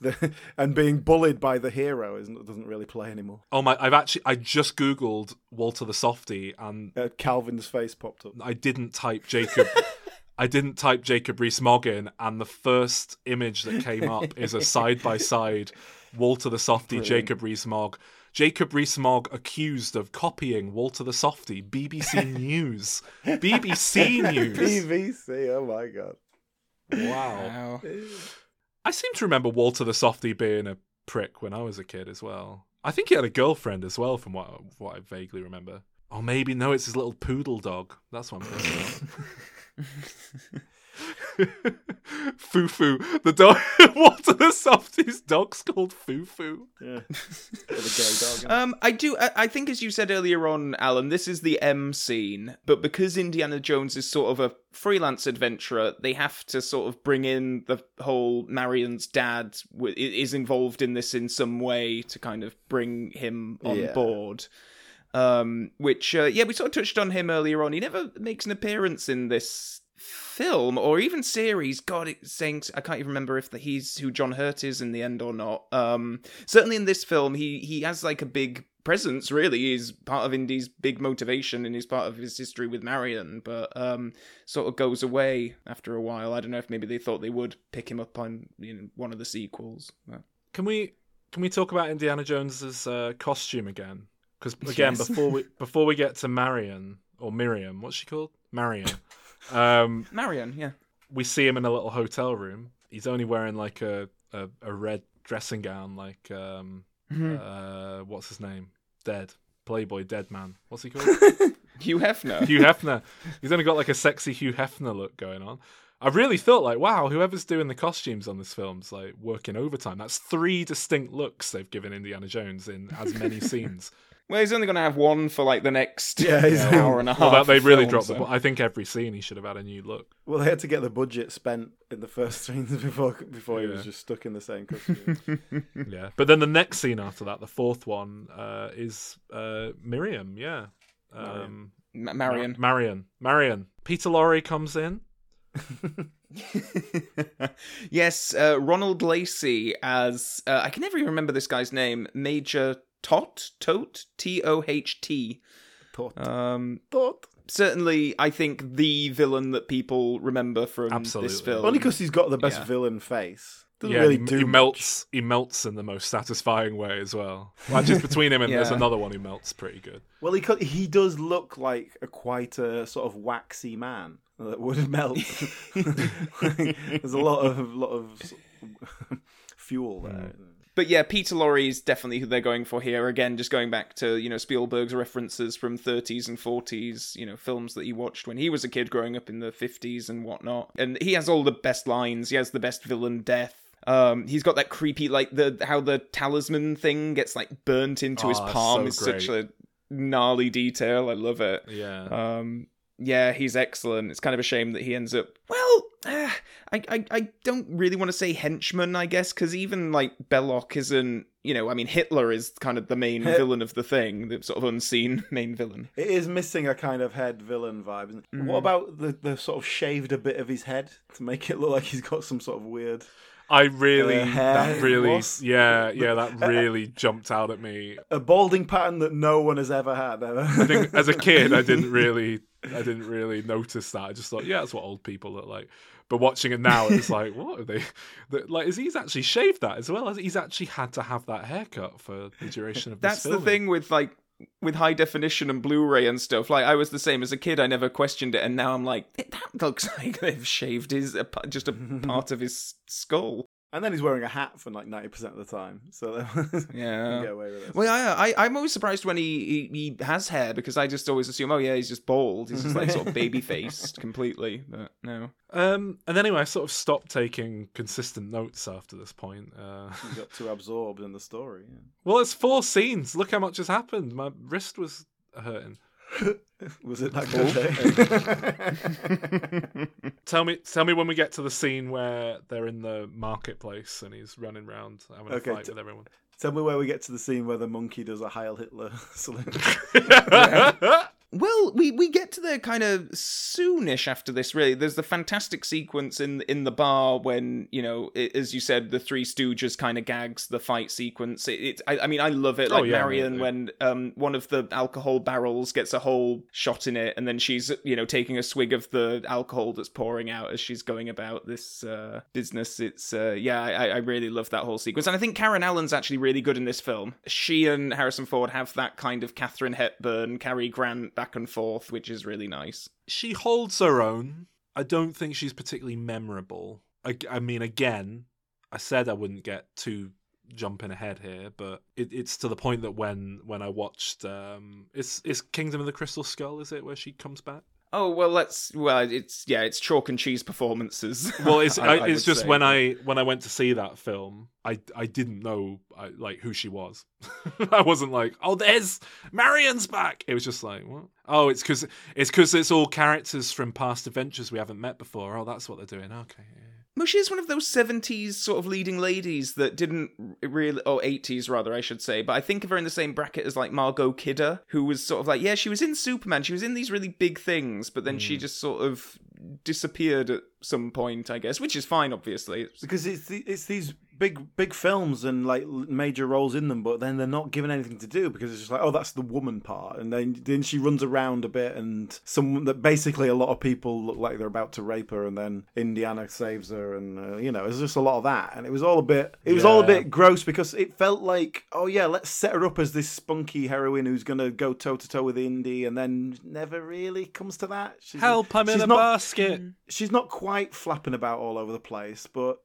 [laughs] the and being bullied by the hero isn't doesn't really play anymore. Oh my! I've actually I just googled Walter the Softy and Uh, Calvin's face popped up. I didn't type Jacob. [laughs] I didn't type Jacob Rees-Mogg in, and the first image that came up is a side by side Walter the Softy, Jacob Rees-Mogg. Jacob Rees-Mogg accused of copying Walter the Softy. BBC [laughs] News. BBC News. BBC. Oh my god. Wow. Wow. I seem to remember Walter the Softy being a prick when I was a kid as well. I think he had a girlfriend as well, from what what I vaguely remember. Or maybe no, it's his little poodle dog. That's what I'm thinking. [laughs] [laughs] of. [laughs] Fufu, the dog. [laughs] what are the Softy's dog's called Fufu. Yeah. Bit of a gay dog. Um, I do. I, I think, as you said earlier on, Alan, this is the M scene. But because Indiana Jones is sort of a freelance adventurer, they have to sort of bring in the whole Marion's dad w- i- is involved in this in some way to kind of bring him on Yeah. board. Um, which, uh, yeah, we sort of touched on him earlier on. He never makes an appearance in this film or even series. God, it's saying I can't even remember if the, he's who John Hurt is in the end or not. Um, certainly in this film, he he has like a big presence. Really, he's part of Indy's big motivation and he's part of his history with Marion. But um, sort of goes away after a while. I don't know if maybe they thought they would pick him up on you know one of the sequels. But... Can we can we talk about Indiana Jones's uh, costume again? Because again, Yes. before we [laughs] before we get to Marion or Miriam, what's she called? Marion. [laughs] Um, Marion, yeah. we see him in a little hotel room. He's only wearing like a a, a red dressing gown, like um, uh, what's his name? Dead Playboy Dead Man. What's he called? [laughs] Hugh Hefner. Hugh Hefner. He's only got like a sexy Hugh Hefner look going on. I really thought like, wow, whoever's doing the costumes on this film's like working overtime. That's three distinct looks they've given Indiana Jones in as many [laughs] scenes. Well, he's only going to have one for like the next Yeah, he's- hour and a half. well, that, they really film, dropped so- the. I think every scene he should have had a new look. Well, they had to get the budget spent in the first [laughs] scenes before before he was just stuck in the same [laughs] costume. Yeah, but then the next scene after that, the fourth one, uh, is uh, Miriam. Yeah, um, Ma- Marion. Ma- Marion. Marion. Peter Lorre comes in. [laughs] yes, uh, Ronald Lacey as uh, I can never even remember this guy's name. Major Tot Tote T O H T. Toht. Um, Toht. certainly, I think the villain that people remember from Absolutely. this film. Only because he's got the best Yeah. villain face. Doesn't yeah, really he, do he melts. He melts in the most satisfying way as well. Like just between him and there's [laughs] another one who melts pretty good. Well, he could, he does look like a quite a sort of waxy man that would [laughs] melt. [laughs] There's a lot of lot of fuel there. But yeah, Peter Lorre is definitely who they're going for here. Again, just going back to you know Spielberg's references from 30s and 40s, you know films that he watched when he was a kid, growing up in the 50s and whatnot. And he has all the best lines. He has the best villain death. Um, he's got that creepy like the how the talisman thing gets like burnt into his Oh, palm so is such a gnarly detail. I love it. Yeah. Um, yeah, he's excellent. It's kind of a shame that he ends up. Well, uh, I, I I don't really want to say henchman, I guess, because even like Belloq isn't. you know, I mean, Hitler is kind of the main Hit- villain of the thing, the sort of unseen [laughs] main villain. It is missing a kind of head villain vibe. Isn't it? Mm-hmm. What about the, the sort of shaved a bit of his head to make it look like he's got some sort of weird. I really, Uh, that really, loss. yeah, yeah, that really jumped out at me. A balding pattern that no one has ever had. Ever. I think as a kid, I didn't [laughs] really, I didn't really notice that. I just thought, yeah, that's what old people look like. But watching it now, it's like, what are they? [laughs] Like, is he's actually shaved that as well? Has he's actually had to have that haircut for the duration of That's the thing with like with high definition and Blu-ray and stuff. Like I was the same as a kid. I never questioned it, and now I'm like, that looks [laughs] like they've shaved his just a [laughs] part of his skull. And then he's wearing a hat for like ninety percent of the time, so [laughs] Yeah. get away with it. Well, I, I, I'm always surprised when he, he, he has hair because I just always assume, oh yeah, he's just bald. He's just like sort of baby faced [laughs] completely. But no. Um, and anyway, I sort of stopped taking consistent notes after this point. Uh, He got too absorbed in the story. [laughs] well, it's four scenes. Look how much has happened. My wrist was hurting. [laughs] Was it that good? eh? [laughs] Tell me, tell me when we get to the scene where they're in the marketplace and he's running around having Okay, a fight t- with everyone. Tell me where we get to the scene where the monkey does a Heil Hitler [laughs] salute. Well, we, we get to there kind of soonish after this. Really, there's the fantastic sequence in in the bar when you know, i as you said, the Three Stooges kind of gags the fight sequence. It, it I, I mean, I love it. Oh, Like yeah, Marion yeah. when um one of the alcohol barrels gets a whole shot in it, and then she's you know taking a swig of the alcohol that's pouring out as she's going about this uh, business. It's uh, yeah, I, I really love that whole sequence, and I think Karen Allen's actually really good in this film. She and Harrison Ford have that kind of Katharine Hepburn, Cary Grant back and forth, which is really nice. she holds her own. I don't think she's particularly memorable. I, I mean, again, I said I wouldn't get too jumping ahead here, but it, it's to the point that when when I watched, um, it's it's Kingdom of the Crystal Skull, is it where she comes back? Oh well, let's well, it's yeah, it's chalk and cheese performances. [laughs] Well, it's I- I, it's just say. when I when I went to see that film, I I didn't know I, like who she was. [laughs] I wasn't like, oh, there's Marion's back. It was just like, what? Oh, it's because it's because it's all characters from past adventures we haven't met before. Oh, that's what they're doing. Okay. yeah. Well, she's one of those 70s sort of leading ladies that didn't really, or 80s rather, I should say, but I think of her in the same bracket as like Margot Kidder, who was sort of like, yeah, she was in Superman, she was in these really big things, but then she hmm. just sort of disappeared at some point, I guess, which is fine, obviously. Because it's the, it's these big big films and like major roles in them, but then they're not given anything to do because it's just like, oh, that's the woman part, and then then she runs around a bit, and some that basically a lot of people look like they're about to rape her, and then Indiana saves her, and uh, you know, it's just a lot of that, and it was all a bit, it was all a bit gross because it felt like, oh yeah, let's set her up as this spunky heroine who's gonna go toe to toe with Indy, and then never really comes to that. She's, Help! I'm in she's a not, basket. She's not quite flapping about all over the place, but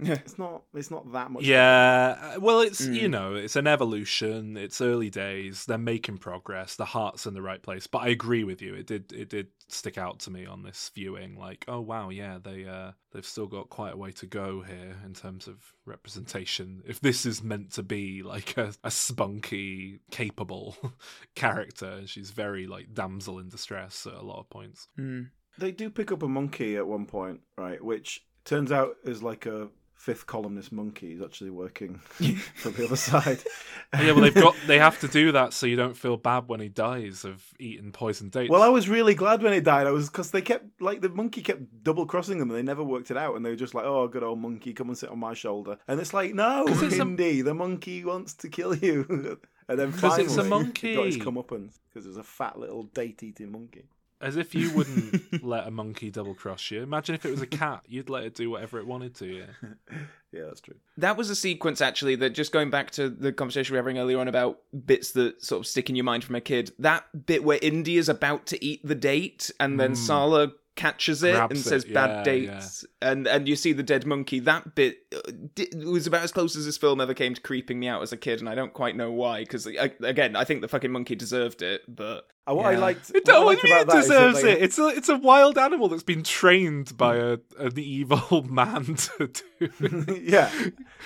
Yeah. it's not. It's not that much. Yeah, uh, well, it's you Mm. know, it's an evolution. It's early days. They're making progress. The heart's in the right place. But I agree with you. It did it did stick out to me on this viewing. Like, oh wow, yeah, they uh they've still got quite a way to go here in terms of representation. [laughs] If this is meant to be like a, a spunky, capable [laughs] character, and she's very like damsel in distress at a lot of points. Hmm. They do pick up a monkey at one point, right? Which turns out is like a fifth columnist monkey. He's actually working [laughs] for the other side. [laughs] Yeah, well, they've got they have to do that so you don't feel bad when he dies of eating poison dates. Well, I was really glad when he died. I was because they kept like the monkey kept double crossing them, and they never worked it out. And they were just like, "Oh, good old monkey, come and sit on my shoulder." And it's like, "No, it's a- the monkey wants to kill you. [laughs] and then finally, it's a he got his monkey. comeuppance because it was a fat little date-eating monkey. As if you wouldn't [laughs] let a monkey double cross you. Imagine if it was a cat, you'd let it do whatever it wanted to. Yeah. [laughs] Yeah, that's true. That was a sequence actually that just going back to the conversation we were having earlier on about bits that sort of stick in your mind from a kid. That bit where Indy is about to eat the date and then Sallah catches it Grabs and it, says yeah, bad dates and and you see the dead monkey that bit uh, di- was about as close as this film ever came to creeping me out as a kid and i don't quite know why because again i think the fucking monkey deserved it but Uh, what I Yeah. liked, It, what I liked do you mean about it that is that deserves it. It's a it's a wild animal that's been trained by a an evil [laughs] man to do. [laughs] yeah,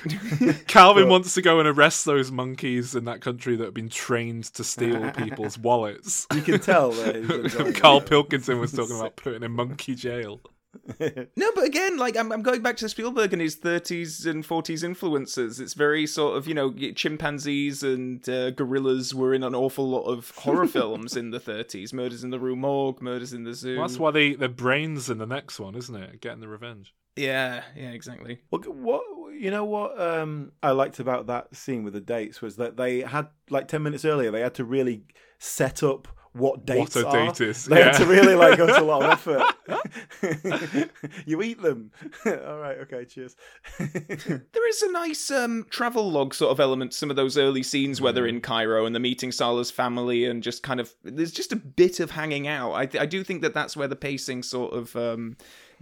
[laughs] Calvin But- wants to go and arrest those monkeys in that country that have been trained to steal people's wallets. you can tell that Karl Pilkington was talking about putting a monkey jail. [laughs] No, but again, like I'm, I'm going back to Spielberg and his 30s and 40s influences. It's very sort of you know chimpanzees and uh, gorillas were in an awful lot of horror [laughs] films in the 30s. Murders in the Rue Morgue, Murders in the Zoo. Well, that's why they the brains in the next one, isn't it? Getting the revenge. Yeah, yeah, exactly. Well, what you know what um, I liked about that scene with the dates was that they had like ten minutes earlier they had to really set up what dates What a are. date is, They had to really like go to a lot of [laughs] effort. [laughs] you eat them. [laughs] All right. Okay. Cheers. There is a nice um, travel log sort of element. Some of those early scenes where they're in Cairo and they're meeting Sallah's family and just kind of there's just a bit of hanging out. I th- I do think that that's where the pacing sort of um,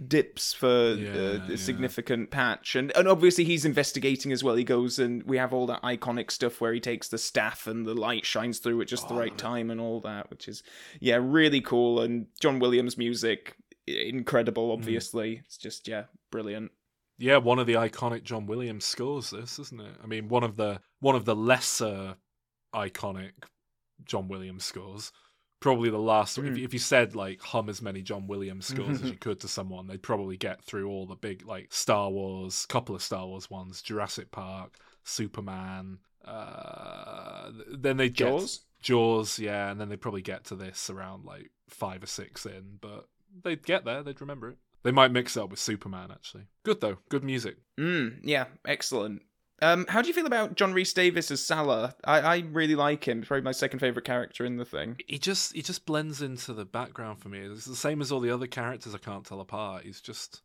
dips for Yeah, uh, yeah. a significant patch. And and obviously he's investigating as well. He goes and we have all that iconic stuff where he takes the staff and the light shines through at just the right time and all that, which is yeah really cool. And John Williams' music incredible. Obviously, it's just yeah brilliant. Yeah, one of the iconic John Williams scores. This isn't it? I mean, one of the one of the lesser iconic John Williams scores. Probably the last. If, you- if you said like hum as many John Williams [laughs] scores as you could to someone, they'd probably get through all the big like Star Wars, couple of Star Wars ones, Jurassic Park, Superman. Uh, then they get Jaws? Jaws, yeah, and then they'd probably get to this around like five or six in, but they'd get there. They'd remember it. They might mix it up with Superman, actually. Good though, good music. Mm, yeah, excellent. Um, how do you feel about John Rhys-Davies as Sallah? I, I really like him. He's probably my second favorite character in the thing. he just he just blends into the background for me. It's the same as all the other characters I can't tell apart. He's just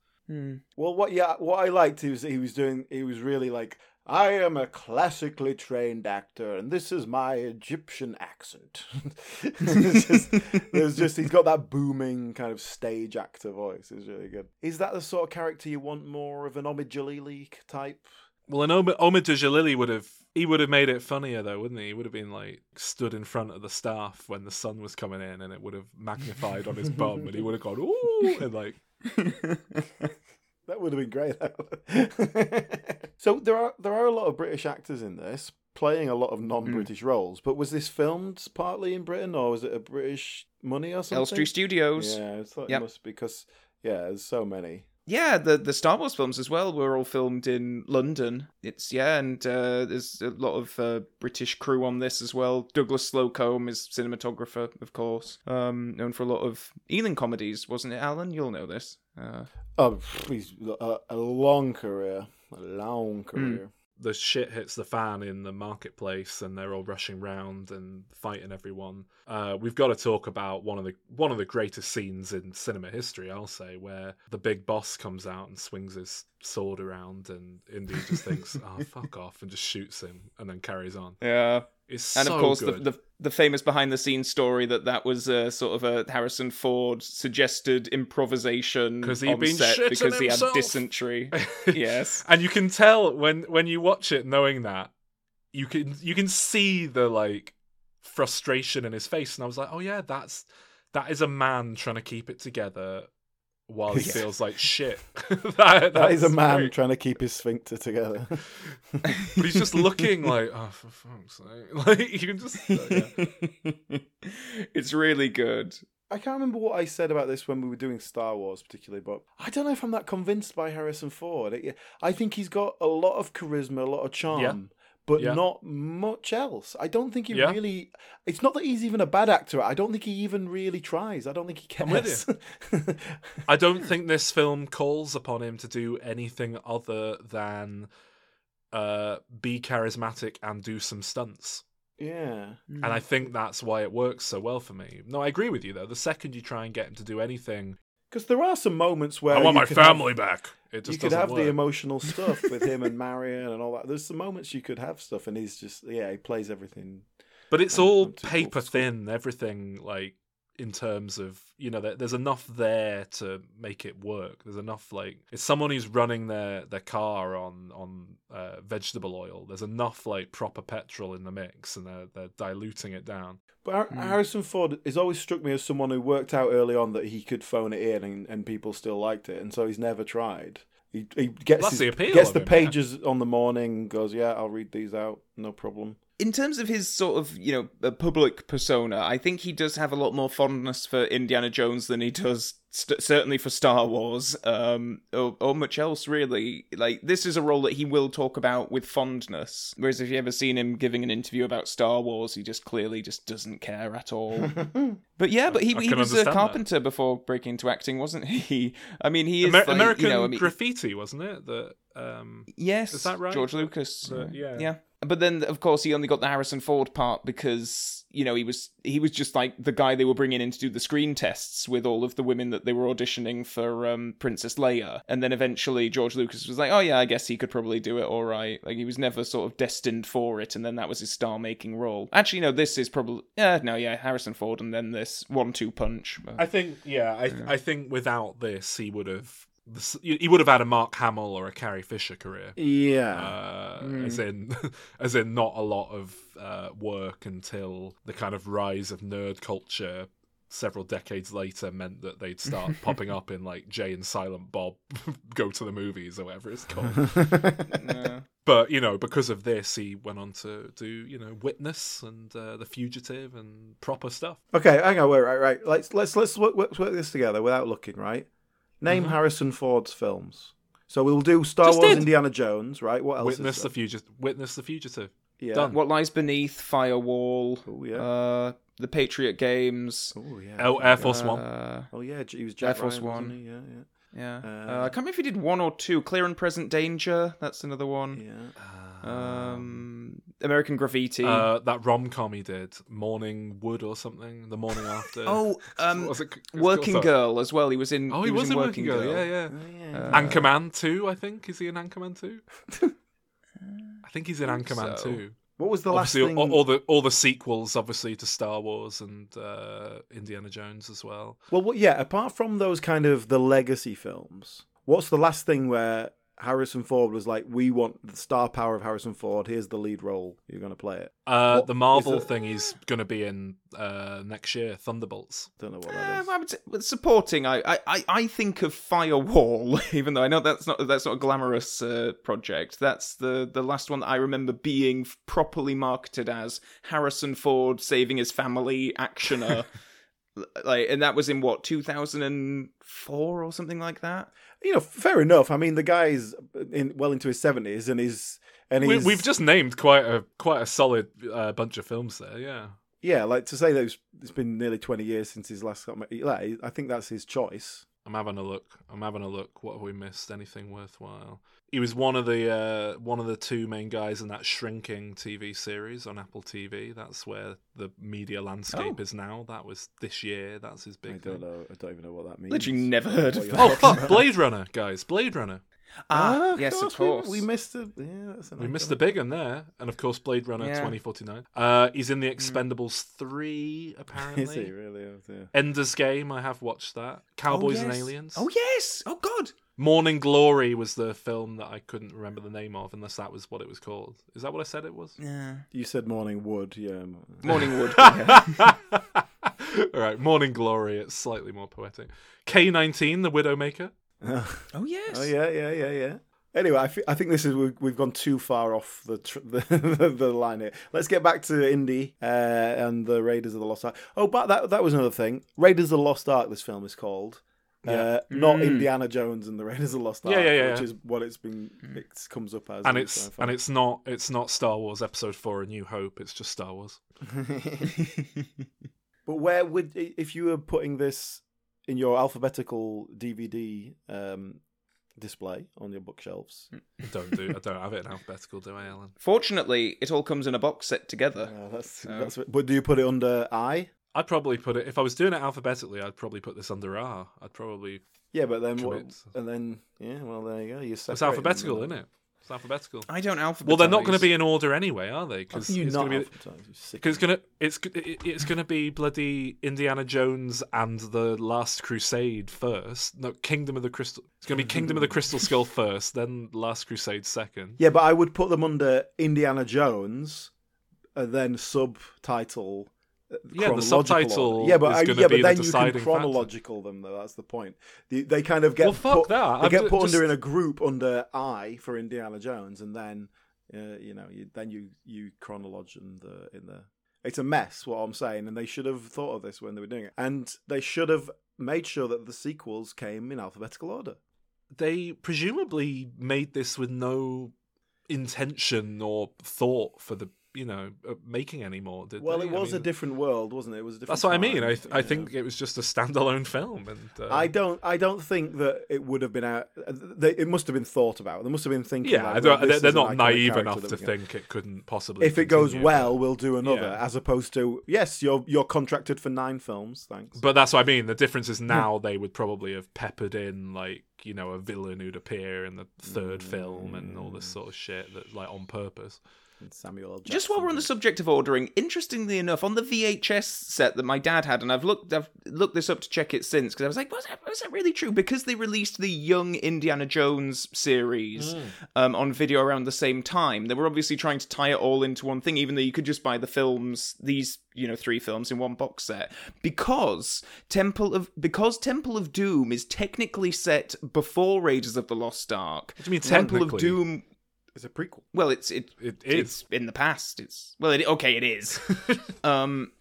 Well, what yeah, what I liked was he was doing. He was really like, I am a classically trained actor, and this is my Egyptian accent. [laughs] It's just, there's just he's got that booming kind of stage actor voice. It's really good. Is that the sort of character you want more of an Omid Djalili type? Well, and Omid, Omid Djalili would have he would have made it funnier though, wouldn't he? He would have been like stood in front of the staff when the sun was coming in, and it would have magnified on his bum, and he would have gone ooh, and like [laughs] That would have been great. [laughs] so there are there are a lot of British actors in this playing a lot of non-British hmm. roles. But was this filmed partly in Britain, or was it a British money or something? Elstree Studios. Yeah, I thought Yep. it must because yeah, there's so many. Yeah, the the Star Wars films as well were all filmed in London. It's yeah, and uh, there's a lot of uh, British crew on this as well. Douglas Slocombe is cinematographer, of course, um, known for a lot of Ealing comedies, wasn't it, Alan? You'll know this. Uh, Oh, he's a, a long career, a long career. The shit hits the fan in the marketplace and they're all rushing round and fighting everyone. Uh, we've got to talk about one of the one of the greatest scenes in cinema history, I'll say, where the big boss comes out and swings his sword around and Indy just thinks, "Oh [laughs] fuck off," and just shoots him and then carries on. yeah, It's and so of course the, the the famous behind the scenes story that that was uh, sort of a Harrison Ford suggested improvisation 'Cause he'd on been because he had dysentery. [laughs] yes. and you can tell when when you watch it knowing that you can you can see the like frustration in his face and i was like oh yeah that's that is a man trying to keep it together while he [laughs] Yeah. feels like shit [laughs] that, That is a man great. trying to keep his sphincter together. [laughs] but he's just looking like oh for fuck's sake like you can just uh, yeah. it's really good. I can't remember what I said about this when we were doing Star Wars, particularly, but I don't know if I'm that convinced by Harrison Ford. I think he's got a lot of charisma, a lot of charm, Yeah. But Yeah. not much else. I don't think he Yeah. really. It's not that he's even a bad actor. I don't think he even really tries. I don't think he cares. [laughs] i don't think this film calls upon him to do anything other than uh be charismatic and do some stunts yeah. And I think that's why it works so well for me. No, I agree with you though. The second you try and get him to do anything, Because there are some moments where I want my could have- family back. It just you could have work. the emotional [laughs] stuff with him and Marion and all that. There's some moments you could have stuff, and he's just yeah, he plays everything. but it's all paper thin. Everything like in terms of you know, there, there's enough there to make it work. There's enough like it's someone who's running their their car on on uh, vegetable oil. There's enough like proper petrol in the mix, and they're they're diluting it down. But Har- Hmm. Harrison Ford has always struck me as someone who worked out early on that he could phone it in, and, and people still liked it, and so he's never tried. He, he gets That's his- the gets the him, yeah. pages on the morning, goes yeah, I'll read these out, no problem. In terms of his sort of you know public persona, I think he does have a lot more fondness for Indiana Jones than he does st- certainly for Star Wars, um, or, or much else really. Like this is a role that he will talk about with fondness. Whereas if you ever seen him giving an interview about Star Wars, he just clearly just doesn't care at all. [laughs] but yeah, but he, he was a understand that. carpenter before breaking into acting, wasn't he? [laughs] I mean, he is Amer- like, American you know, I mean, Graffiti, wasn't it? That um, Yes, Is that right? George Lucas. The- yeah. yeah. But then, of course, he only got the Harrison Ford part because you know he was he was just like the guy they were bringing in to do the screen tests with all of the women that they were auditioning for um, Princess Leia. And then eventually, George Lucas was like, "Oh yeah, I guess he could probably do it. All right." Like he was never sort of destined for it, and then that was his star-making role. Actually, no, this is probably yeah, no, yeah, Harrison Ford, and then this one-two punch. I think, yeah, I, I think without this, he would have he would have had a Mark Hamill or a Carrie Fisher career. Yeah. Uh, Hmm. As in, [laughs] as in, not a lot of uh, work until the kind of rise of nerd culture several decades later meant that they'd start [laughs] popping up in like Jay and Silent Bob [laughs] go to the movies or whatever it's called. Yeah. but you know, because of this, he went on to do you know Witness and uh, The Fugitive and proper stuff. okay, hang on, wait, right, right. Let's let's let's work, work, work this together without looking, right? Name Mhm. Harrison Ford's films. So we'll do Star Just Wars, did. Indiana Jones, right? What else? Witness is the there? Fugitive. Witness the Fugitive. Yeah. Done. what lies beneath Firewall? Oh yeah. Uh, the Patriot Games. oh yeah. Oh, Air Force One. Uh, Oh yeah. He was Jack Air Force Ryan, wasn't One. he? Yeah, Yeah. Uh, Uh, I can't remember if he did one or two. Clear and Present Danger. That's another one. yeah. Um, American Graffiti. Uh, that rom com he did, Morning Wood or something, the morning after. [laughs] oh, um, was it- it's called Working that? Girl as well. He was in. Oh, he, was, in in Working Girl. Yeah, yeah. Oh, yeah. Uh, Anchorman two, I think. Is he in Anchorman two? [laughs] I think he's in think Anchorman so. two. What was the last thing? all, all the all the sequels, obviously, to Star Wars and uh, Indiana Jones as well. Well, yeah. Apart from those kind of the legacy films, what's the last thing where Harrison Ford was like, "We want the star power of Harrison Ford. Here's the lead role. You're going to play it." Uh, What the Marvel is it? thing he's going to be in uh, next year, Thunderbolts. Don't know what Uh, that is. I would supporting, I, I- I, I think of Firewall, [laughs] even though I know that's not that's not a glamorous uh, project. That's the the last one that I remember being properly marketed as Harrison Ford saving his family actioner, [laughs] like, and that was in what two thousand and four or something like that. You know, fair enough. I mean, the guy's in well into his seventies, and he's and We, he's we've just named quite a quite a solid uh, bunch of films there. Yeah. yeah, like to say that it's, it's been nearly twenty years since his last. Like, I think that's his choice. I'm having a look. I'm having a look. What have we missed? Anything worthwhile? He was one of the uh, one of the two main guys in that shrinking TV series on Apple TV. That's where the media landscape Oh. is now. That was this year. That's his big I don't thing. know. I don't even know what that means. Literally never heard of that. Oh fuck! Blade Runner, guys. Blade Runner. Ah, yes, of we- course. We, missed a yeah. We missed iconic- the big one there, and of course Blade Runner Yeah. 2049. Uh, he's in the Expendables three apparently. [laughs] Is he really? Oh, dear. Ender's Game. I have watched that. Cowboys and yes. Aliens. Oh yes! Oh god! Morning Glory was the film that I couldn't remember the name of, unless that was what it was called. Is that what I said it was? Yeah. You said Morning Wood, yeah. Morning Wood. [laughs] yeah. All right, Morning Glory. It's slightly more poetic. K19, the Widowmaker. [laughs] Oh yes. Oh yeah, yeah, yeah, yeah. Anyway, I, I think this is we've, we've gone too far off the, tr- [laughs] the the line here. Let's get back to Indy uh, and the Raiders of the Lost Ark. Oh, but that that was another thing. Raiders of the Lost Ark. This film is called. Uh, not Mm. Indiana Jones and the Raiders of the Lost Ark, Yeah, yeah, yeah, which yeah. is what it's been. It comes up as, And it's and it's not it's not Star Wars Episode Four: A New Hope. It's just Star Wars. [laughs] But where would if you were putting this in your alphabetical DVD um, display on your bookshelves? I don't do I don't have it in alphabetical, do I, Alan? Fortunately, it all comes in a box set together. Uh, that's, Oh. that's but do you put it under I? I'd probably put it if I was doing it alphabetically. I'd probably put this under R. I'd probably Yeah, but then what? And then yeah, well there you go. You it's alphabetical, isn't it? It's alphabetical. I don't alphabetize. Well, they're not going to be in order anyway, are they? Because Because you it's not going to be alphabetize, you sick because it's gonna it's it- it's gonna be bloody Indiana Jones and the Last Crusade first. No, Kingdom of the Crystal. It's gonna be Kingdom of the Crystal Skull [laughs] first, then Last Crusade second. Yeah, but I would put them under Indiana Jones, and then subtitle. Yeah, the subtitle order. Yeah, but is I, yeah, be but the then you can deciding factor. chronological them though. That's the point. They, they kind of get Well, fuck put, that. They I'm get ju- put just- under in a group under I for Indiana Jones, and then uh, you know you, then you you chronologe in the in the. It's a mess. What I'm saying, and they should have thought of this when they were doing it, and they should have made sure that the sequels came in alphabetical order. They presumably made this with no intention or thought for the you know uh, making anymore. Did Well, they? it I was a different world, wasn't it? It was a different. That's what I mean. I th- I think it was just a standalone film, and uh, I don't. I don't think that it would have been out. They, it must have been thought about. They must have been thinking. yeah, like, well, they're, they're not naive enough to think it couldn't possibly. If it goes well, we'll do another, Yeah. as opposed to yes, you're you're contracted for nine films. Thanks. But that's what I mean. The difference is now they would probably have peppered in like you know a villain who'd appear in the third film and all this sort of shit that like on purpose. Samuel L. Just while we're on the subject of ordering, interestingly enough, on the VHS set that my dad had, and I've looked, I've looked this up to check it since because I was like, was that, was that really true? Because they released the Young Indiana Jones series um, on video around the same time. They were obviously trying to tie it all into one thing, even though you could just buy the films, these you know three films in one box set, because Temple of because Temple of Doom is technically set before Raiders of the Lost Ark. What do you mean Temple of? Doom it's a prequel. well, it's it, It it's in the past. It's well, it, okay, it is. [laughs] um,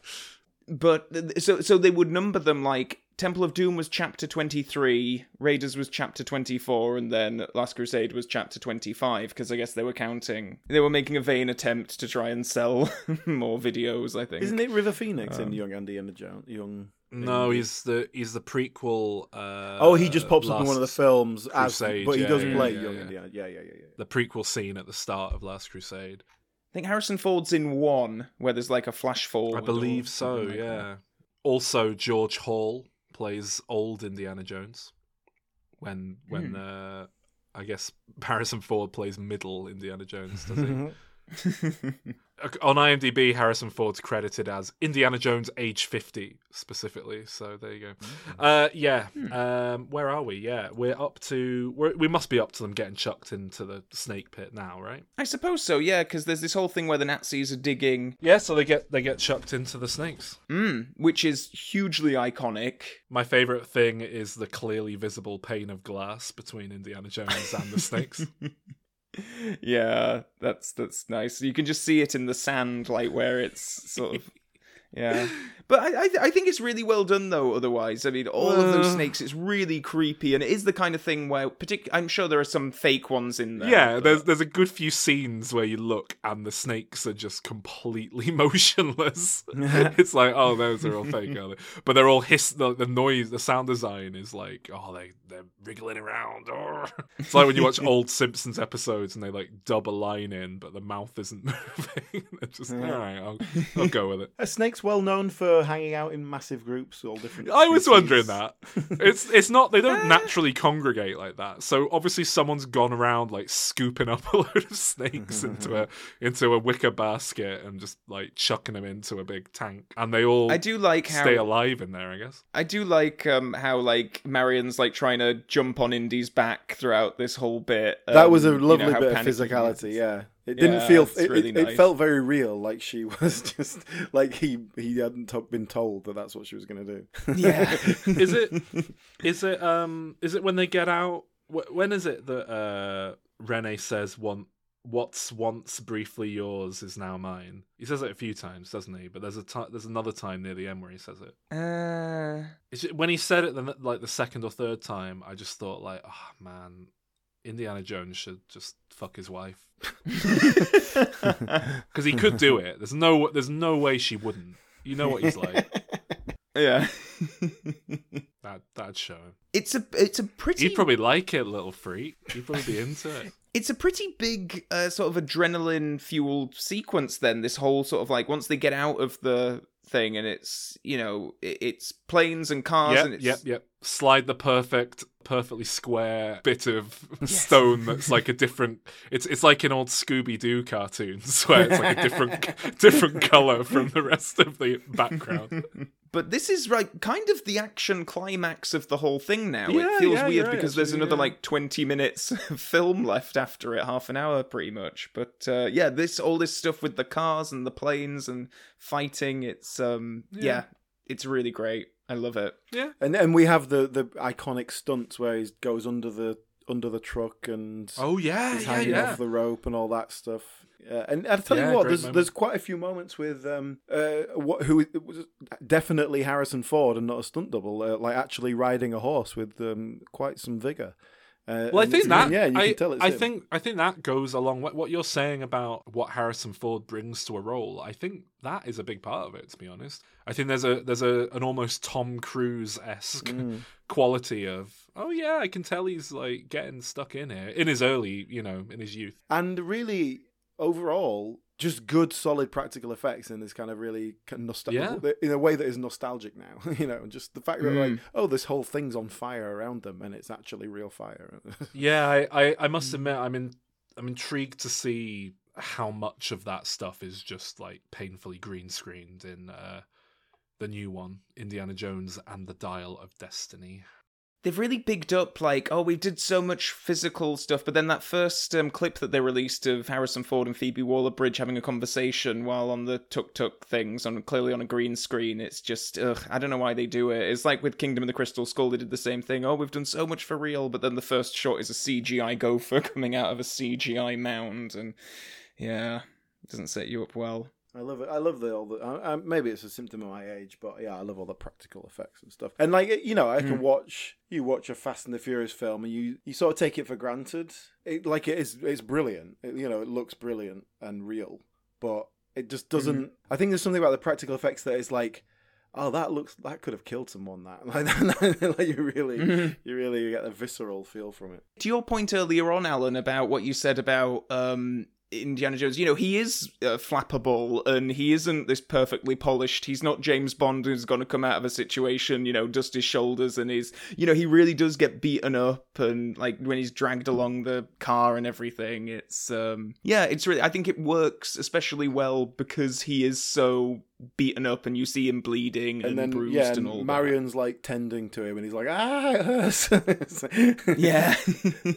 but so so they would number them like Temple of Doom was chapter twenty three, Raiders was chapter twenty four, and then Last Crusade was chapter twenty five because I guess they were counting. They were making a vain attempt to try and sell [laughs] more videos. I think. Isn't it River Phoenix Um, in Young Indiana Jones? Young. No, he's the he's the prequel. Uh, Oh, he just pops up in one of the Last- films as, Crusade, but he yeah, does yeah, play yeah, Young yeah. Indiana. Yeah, yeah, yeah, yeah. the prequel scene at the start of Last Crusade. I think Harrison Ford's in one where there's like a flash forward. I believe so. something like that. yeah. Also, George Hall plays old Indiana Jones. When when Hmm. uh, I guess Harrison Ford plays middle Indiana Jones, does he? [laughs] [laughs] On IMDb, Harrison Ford's credited as Indiana Jones, age fifty, specifically. So there you go. Uh, yeah. Um, where are we? Yeah, we're up to. We're, we must be up to them getting chucked into the snake pit now, right? I suppose so. Yeah, because there's this whole thing where the Nazis are digging, Yeah. So they get they get chucked into the snakes. mm, which is hugely iconic. My favorite thing is the clearly visible pane of glass between Indiana Jones and the snakes. [laughs] yeah, that's that's nice. You can just see it in the sand, like where it's sort of. Yeah, [laughs] but I I, I think it's really well done though. Otherwise, I mean, all of those Uh. snakes, it's really creepy, and it is the kind of thing where, partic- I'm sure there are some fake ones in there. yeah, but- there's there's a good few scenes where you look and the snakes are just completely [laughs] motionless. [laughs] it's like, oh, those are all fake, are they? But they're all hiss. The, the noise, the sound design is like, oh, they they're wriggling around. Oh. [laughs] It's like when you watch old Simpsons episodes and they like dub a line in, but the mouth isn't moving. they're just all right. I'll, I'll go with it. A snakes well known for hanging out in massive groups, all different? I was species? wondering that. [laughs] It's it's not they don't naturally congregate like that. So obviously someone's gone around like scooping up [laughs] a load of snakes into a into a wicker basket and just like chucking them into a big tank, and they all I do like how stay alive in there. I guess. I do like um how like Marion's like trying to jump on Indy's back throughout this whole bit. That um, was a you know, lovely bit of physicality. Yeah, it didn't Yeah, feel. It, really it, it felt very real. Like she [laughs] was just like he he hadn't to- been told that that's what she was going to do. [laughs] Yeah. Is it [laughs] is it um is it when they get out? wh- When is it that uh Rene says one? What's once briefly yours is now mine. He says it a few times, doesn't he? But there's a ti there's another time near the end where he says it. Uh, Is it when he said it the, like the second or third time? I just thought like, oh man, Indiana Jones should just fuck his wife [laughs] [laughs] because he could do it. There's no there's no way she wouldn't. You know what he's like. [laughs] yeah. that that'd show him. it's a it's a pretty He'd probably like it, little freak. He'd probably be into it. it's a pretty big uh, sort of adrenaline fueled sequence then this whole sort of like once they get out of the thing and it's you know it's planes and cars Yep, and it's yep, yep. Slide the perfect, perfectly square bit of [laughs] stone that's like a different. It's it's like in old Scooby Doo cartoons [laughs] where it's like a different [laughs] different color from the rest of the background. But this is like kind of the action climax of the whole thing now. Yeah, it feels yeah, weird right, because there's another yeah. like 20 minutes [laughs] of film left after it half an hour pretty much. But uh, yeah this all this stuff with the cars and the planes and fighting it's um yeah, Yeah. it's really great. I love it. Yeah, and and we have the the iconic stunts where he goes under the under the truck and Oh yeah, he's hanging yeah. off the rope and all that stuff. Yeah, and I'll tell Yeah, you what, there's moment. there's quite a few moments with um uh what who it was definitely Harrison Ford and not a stunt double, uh, like actually riding a horse with um quite some vigor. Uh, Well, I think that yeah, you I, can tell it's I him. think I think that goes along with what you're saying about what Harrison Ford brings to a role. I think that is a big part of it. To be honest, I think there's a there's a an almost Tom Cruise esque Mm. quality of oh yeah, I can tell he's like getting stuck in here in his early you know in his youth. and really overall just good solid practical effects in this kind of really kind of nostalgic in a way that is nostalgic now [laughs] you know just the fact that like Mm. oh this whole thing's on fire around them and it's actually real fire [laughs] Yeah, I, I, I must admit I'm in I'm intrigued to see how much of that stuff is just like painfully green screened in uh, the new one, Indiana Jones and the Dial of Destiny. They've really bigged up, like, oh, we did so much physical stuff, but then that first um, clip that they released of Harrison Ford and Phoebe Waller Bridge having a conversation while on the tuk tuk things, on clearly on a green screen, it's just, ugh, I don't know why they do it. It's like with Kingdom of the Crystal Skull, they did the same thing. Oh, we've done so much for real, but then the first shot is a CGI gopher [laughs] coming out of a CGI mound, and yeah, it doesn't set you up well. I love it. I love the all the. Uh, uh, maybe it's a symptom of my age, but yeah, I love all the practical effects and stuff. And like you know, I can Mm. watch you watch a Fast and the Furious film, and you you sort of take it for granted. It like it is. It's brilliant. It, you know, it looks brilliant and real, but it just doesn't. I think there's something about the practical effects that is like. Oh, that looks that could have killed someone. That [laughs] like, like you really, Mhm. you really get a visceral feel from it. to your point earlier on, Alan, about what you said about um, Indiana Jones, you know, he is uh, flappable and he isn't this perfectly polished. He's not James Bond who's going to come out of a situation, you know, dust his shoulders and is, you know, he really does get beaten up and like when he's dragged along the car and everything. It's, um, yeah, it's really, I think it works especially well because he is so beaten up and you see him bleeding and, And then bruised yeah, and and all that. Marion's like tending to him, and he's like, ah, it hurts. [laughs] Yeah.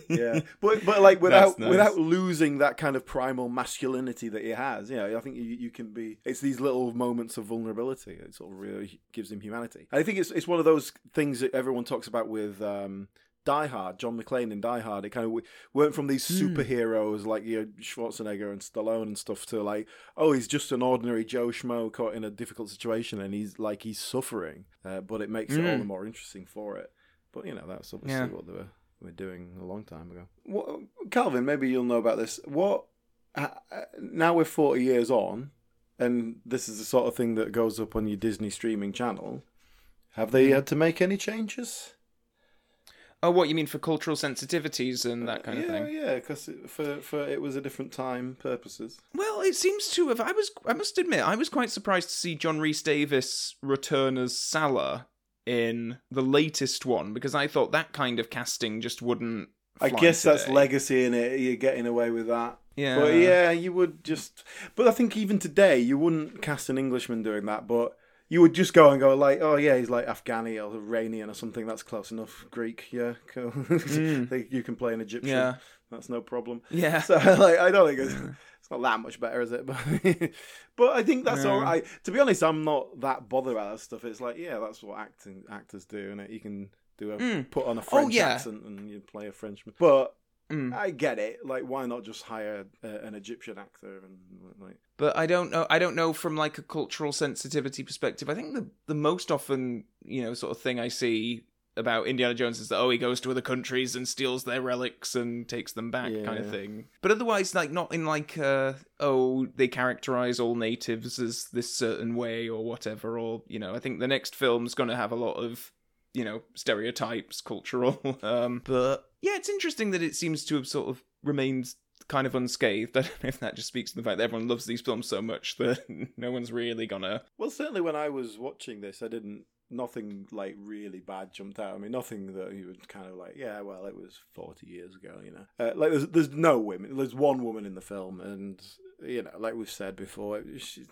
yeah, but but like without nice. without losing that kind of primal masculinity that he has, you know, I think you, you can be. It's these little moments of vulnerability. It sort of really gives him humanity. I think it's it's one of those things that everyone talks about with. Um, Die Hard, John McClane in Die Hard, it kind of went from these superheroes like you know Schwarzenegger and Stallone and stuff to like, oh, he's just an ordinary Joe schmo caught in a difficult situation, and he's like he's suffering, uh, but it makes it all Mm. the more interesting for it. But you know, that's obviously Yeah. what they were, were doing a long time ago. What, Calvin, maybe you'll know about this. What uh, uh, now we're forty years on, and this is the sort of thing that goes up on your Disney streaming channel. Have Mm. they had to make any changes? Oh, what you mean for cultural sensitivities and that kind yeah, of thing? Yeah, because for for it was a different time purposes. Well, it seems to have. I was. I must admit, I was quite surprised to see John Rhys-Davies return as Sallah in the latest one because I thought that kind of casting just wouldn't. I guess that's legacy in it. You're getting away with that. Yeah. But yeah, you would just. But I think even today, you wouldn't cast an Englishman doing that. But you would just go and go like, oh yeah, he's like Afghani or Iranian or something. That's close enough. Greek, yeah, cool. [laughs] Think you can play an Egyptian. Yeah. That's no problem. Yeah. So [laughs] like, I don't think it's, [laughs] it's not that much better, is it? But but I think that's No. all right. To be honest, I'm not that bothered about that stuff. It's like, yeah, that's what acting actors do, and you can do a Mm. put on a French yeah. accent and you play a Frenchman. But Mm. I get it. Like, why not just hire uh, an Egyptian actor and like? But I don't know. I don't know from like a cultural sensitivity perspective. I think the the most often you know sort of thing I see about Indiana Jones is that oh he goes to other countries and steals their relics and takes them back kind of thing. But otherwise, like not in like uh oh they characterize all natives as this certain way or whatever. Or you know I think the next film's going to have a lot of you know stereotypes, cultural. [laughs] um, but yeah, it's interesting that it seems to have sort of remained kind of unscathed. [laughs] I don't know if that just speaks to the fact that everyone loves these films so much that [laughs] no one's really gonna. Well, certainly when I was watching this, I didn't. Nothing like really bad jumped out. I mean, nothing that you would kind of like. Yeah, well, it was forty years ago, you know. Uh, like, there's there's no women. There's one woman in the film, and you know, like we've said before, she's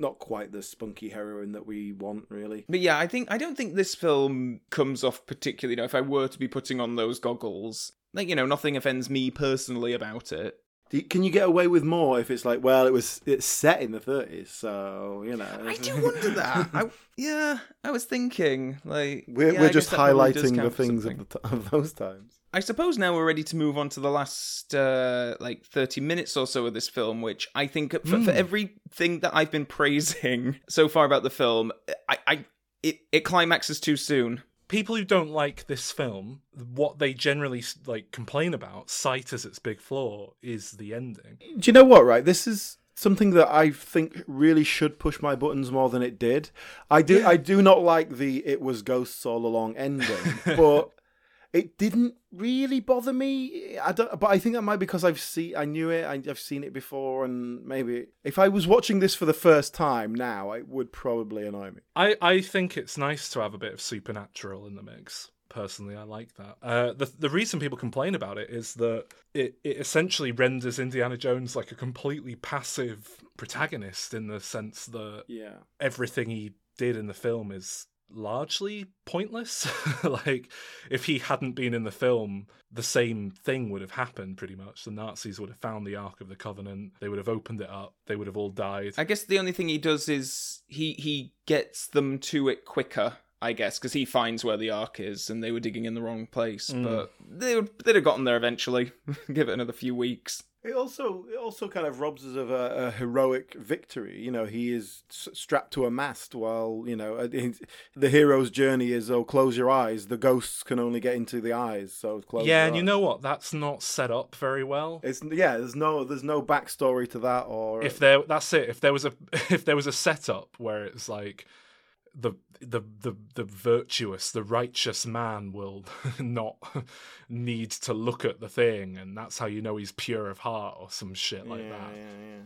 not quite the spunky heroine that we want, really. But yeah, I think I don't think this film comes off particularly. You know, if I were to be putting on those goggles, like you know, nothing offends me personally about it. You- Can you get away with more if it's like, well, it was it's set in the 30s, so you know. I do wonder that. [laughs] I, yeah, I was thinking like We're, yeah, we're just guess that probably does highlighting the things of, the t- [laughs] of those times. I suppose now we're ready to move on to the last uh, like 30 minutes or so of this film, which I think for, Hmm. for everything that I've been praising [laughs] so far about the film, I, I it, it climaxes too soon. People who don't like this film, what they generally like complain about, cite as its big flaw, is the ending. Do you know what? Right, this is something that I think really should push my buttons more than it did. I do. I do not like the "it was ghosts all along" ending, [laughs] but it didn't really bother me. I don't. But I think that might be because I've seen. I knew it. I, I've seen it before, and maybe if I was watching this for the first time now, it would probably annoy me. I, I think it's nice to have a bit of supernatural in the mix. Personally, I like that. Uh, the the reason people complain about it is that it, it essentially renders Indiana Jones like a completely passive protagonist in the sense that Yeah. everything he did in the film is largely pointless. [laughs] like, if he hadn't been in the film, the same thing would have happened pretty much. The Nazis would have found the Ark of the Covenant, they would have opened it up, they would have all died. I guess the only thing he does is he he gets them to it quicker. I guess because he finds where the ark is, and they were digging in the wrong place. Mm. But they would they'd have gotten there eventually. [laughs] Give it another few weeks. It also it also kind of robs us of a, a heroic victory. You know, he is s- strapped to a mast while you know uh, the hero's journey is oh close your eyes. The ghosts can only get into the eyes, so close. yeah, and you know what? That's not set up very well. it's yeah. There's no there's no backstory to that or if there that's it if there was a [laughs] if there was a setup where it's like the the the the virtuous the righteous man will [laughs] not need to look at the thing and that's how you know he's pure of heart or some shit like yeah, that Yeah, yeah.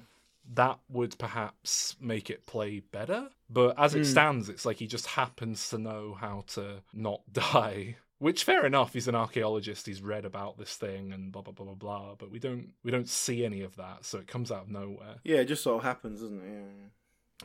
that would perhaps make it play better but as it Hmm. stands it's like he just happens to know how to not [laughs] die which fair enough he's an archaeologist he's read about this thing and blah blah blah blah blah but we don't we don't see any of that so it comes out of nowhere Yeah, it just sort of happens, doesn't it? Yeah,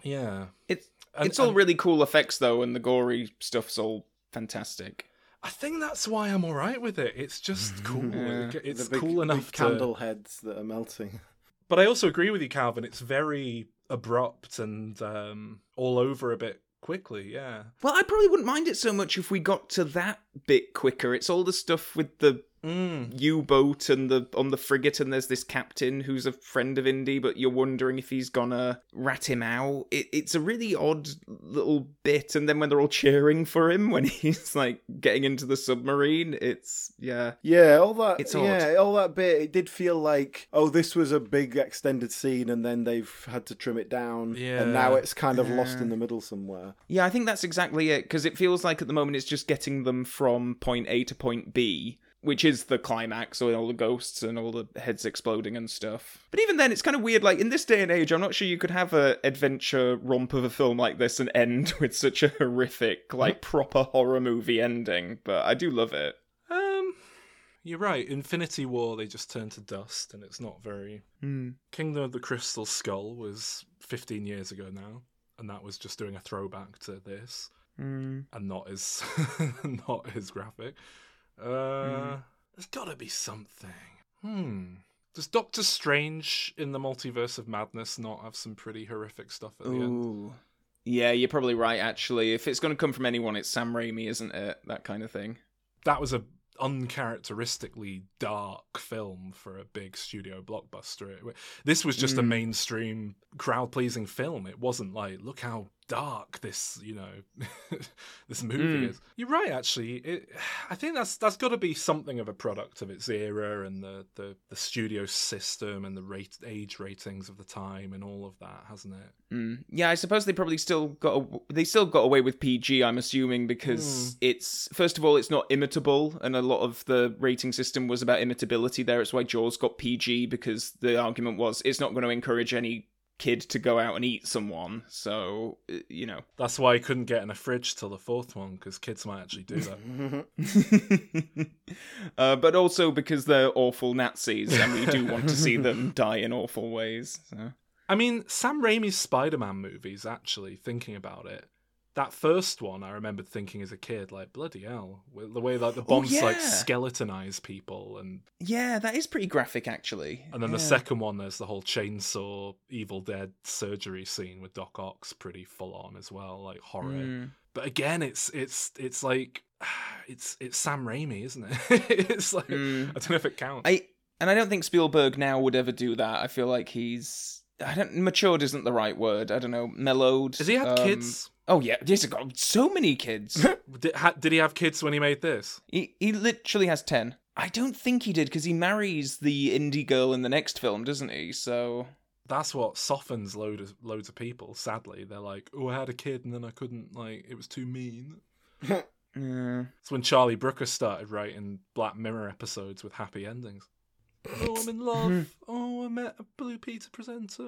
yeah. yeah It's And- it's all and- really cool effects though, and the gory stuff's all fantastic. I think that's why I'm all right with it. It's just [laughs] cool. Yeah. It's The big- cool big enough to. candle heads that are melting. [laughs] But I also agree with you, Calvin. It's very abrupt and um, all over a bit quickly. Yeah. Well, I probably wouldn't mind it so much if we got to that bit quicker. It's all the stuff with the Mm. U-boat and the on the frigate, and there's this captain who's a friend of Indy, but you're wondering if he's gonna rat him out. It, it's a really odd little bit, and then when they're all cheering for him when [laughs] he's like getting into the submarine, it's yeah. Yeah, all that. It's yeah, all that bit. It did feel like, oh, this was a big extended scene, and then they've had to trim it down, Yeah. and now it's kind of lost in the middle somewhere. Yeah, I think that's exactly it because it feels like at the moment it's just getting them from point A to point B, which is the climax with all the ghosts and all the heads exploding and stuff. But even then, it's kind of weird. Like in this day and age, I'm not sure you could have a adventure romp of a film like this and end [laughs] with such a horrific, like mm-hmm. proper horror movie ending. But I do love it. Um, you're right. Infinity War, they just turned to dust, and it's not very. Hmm. Kingdom of the Crystal Skull was 15 years ago now, and that was just doing a throwback to this, hmm. and not as [laughs] not as graphic. Uh, There's got to be something. Hmm. Does Doctor Strange in the Multiverse of Madness not have some pretty horrific stuff at the end? Ooh. Yeah, you're probably right. Actually, if it's going to come from anyone, it's Sam Raimi, isn't it? That kind of thing. That was a uncharacteristically dark film for a big studio blockbuster. This was just a Mm. mainstream crowd pleasing film. It wasn't like, look how dark this, you know, [laughs] this movie Mm. is. You're right, actually. It, I think that's that's got to be something of a product of its era and the, the, the studio system and the rate, age ratings of the time and all of that, hasn't it? Mm. Yeah, I suppose they probably still got a, they still got away with PG. I'm assuming because it's first of all it's not imitable, and a lot of the rating system was about imitability. There, it's why Jaws got PG because the argument was it's not going to encourage any kid to go out and eat someone. So uh, you know, That's why I couldn't get in a fridge till the fourth one because kids might actually do that. [laughs] uh, but also because they're awful Nazis, and we do want to see them [laughs] die in awful ways. So. I mean, Sam Raimi's Spider Man movies, actually, thinking about it, that first one, I remember thinking as a kid, like bloody hell, the way like the bombs yeah. like skeletonize people, and Yeah, that is pretty graphic, actually. and then the second one, there's the whole chainsaw Evil Dead surgery scene with Doc Ock's pretty full on as well, like horror. Mm. But again, it's it's it's like [sighs] it's it's Sam Raimi, isn't it? [laughs] it's like Mm. I don't know if it counts. I and I don't think Spielberg now would ever do that. I feel like he's I don't matured isn't the right word. I don't know, mellowed. Has he had um, kids? Oh yeah, he's got so many kids. [laughs] Did, ha, did he have kids when he made this? he he literally has ten. I don't think he did because he marries the indie girl in the next film, doesn't he? So That's what softens load of, loads of people. Sadly, they're like, "Oh, I had a kid and then I couldn't. Like, it was too mean." [laughs] yeah. It's when Charlie Brooker started writing Black Mirror episodes with happy endings. Oh, I'm in love. oh, I met a Blue Peter presenter.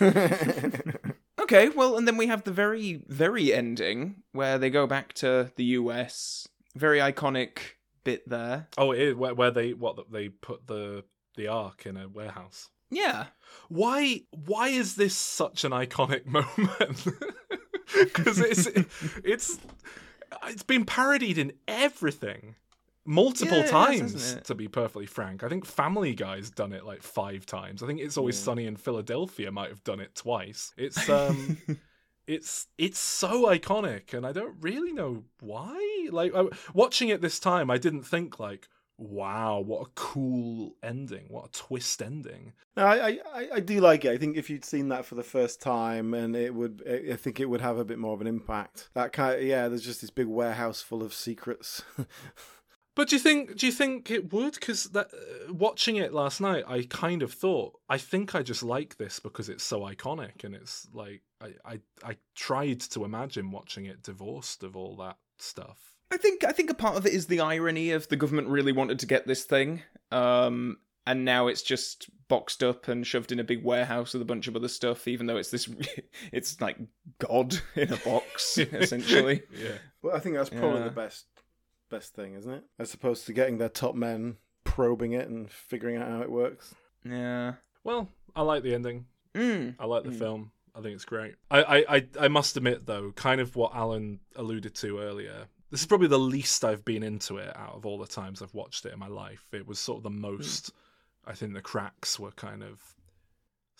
[laughs] Okay, well, and then we have the very, very ending where they go back to the US. Very iconic bit there. Oh, it is where, where they what they put the the ark in a warehouse. Yeah. Why why is this such an iconic [laughs] moment? [laughs] Because it's it's it's been parodied in everything multiple Yeah, times. To be perfectly frank, I think Family Guy's done it like five times. I think It's Always Yeah. Sunny in Philadelphia might have done it twice. It's [laughs] um. It's it's so iconic, and I don't really know why. Like I, watching it this time, I didn't think like, "Wow, what a cool ending! What a twist ending!" No, I, I- I, do like it. I think if you'd seen that for the first time, and it would, I I think it would have a bit more of an impact. That kind, of, yeah. There's just this big warehouse full of secrets. [laughs] But do you think do you think it would? Because that uh, watching it last night, I kind of thought I think I just like this because it's so iconic, and it's like I I, I tried to imagine watching it divorced of all that stuff. I think I think a part of it is the irony of the government really wanted to get this thing, um, and now it's just boxed up and shoved in a big warehouse with a bunch of other stuff. Even though it's this, [laughs] it's like God in a box [laughs] essentially. Yeah. Well, I think that's probably Yeah. the best best thing, isn't it? As opposed to getting their top men probing it and figuring out how it works. Yeah. Well, I like the ending. Mm. I like the Mm. film. I think it's great. I, I, I, I must admit though, kind of what Alan alluded to earlier. This is probably the least I've been into it out of all the times I've watched it in my life. It was sort of the most. I think the cracks were kind of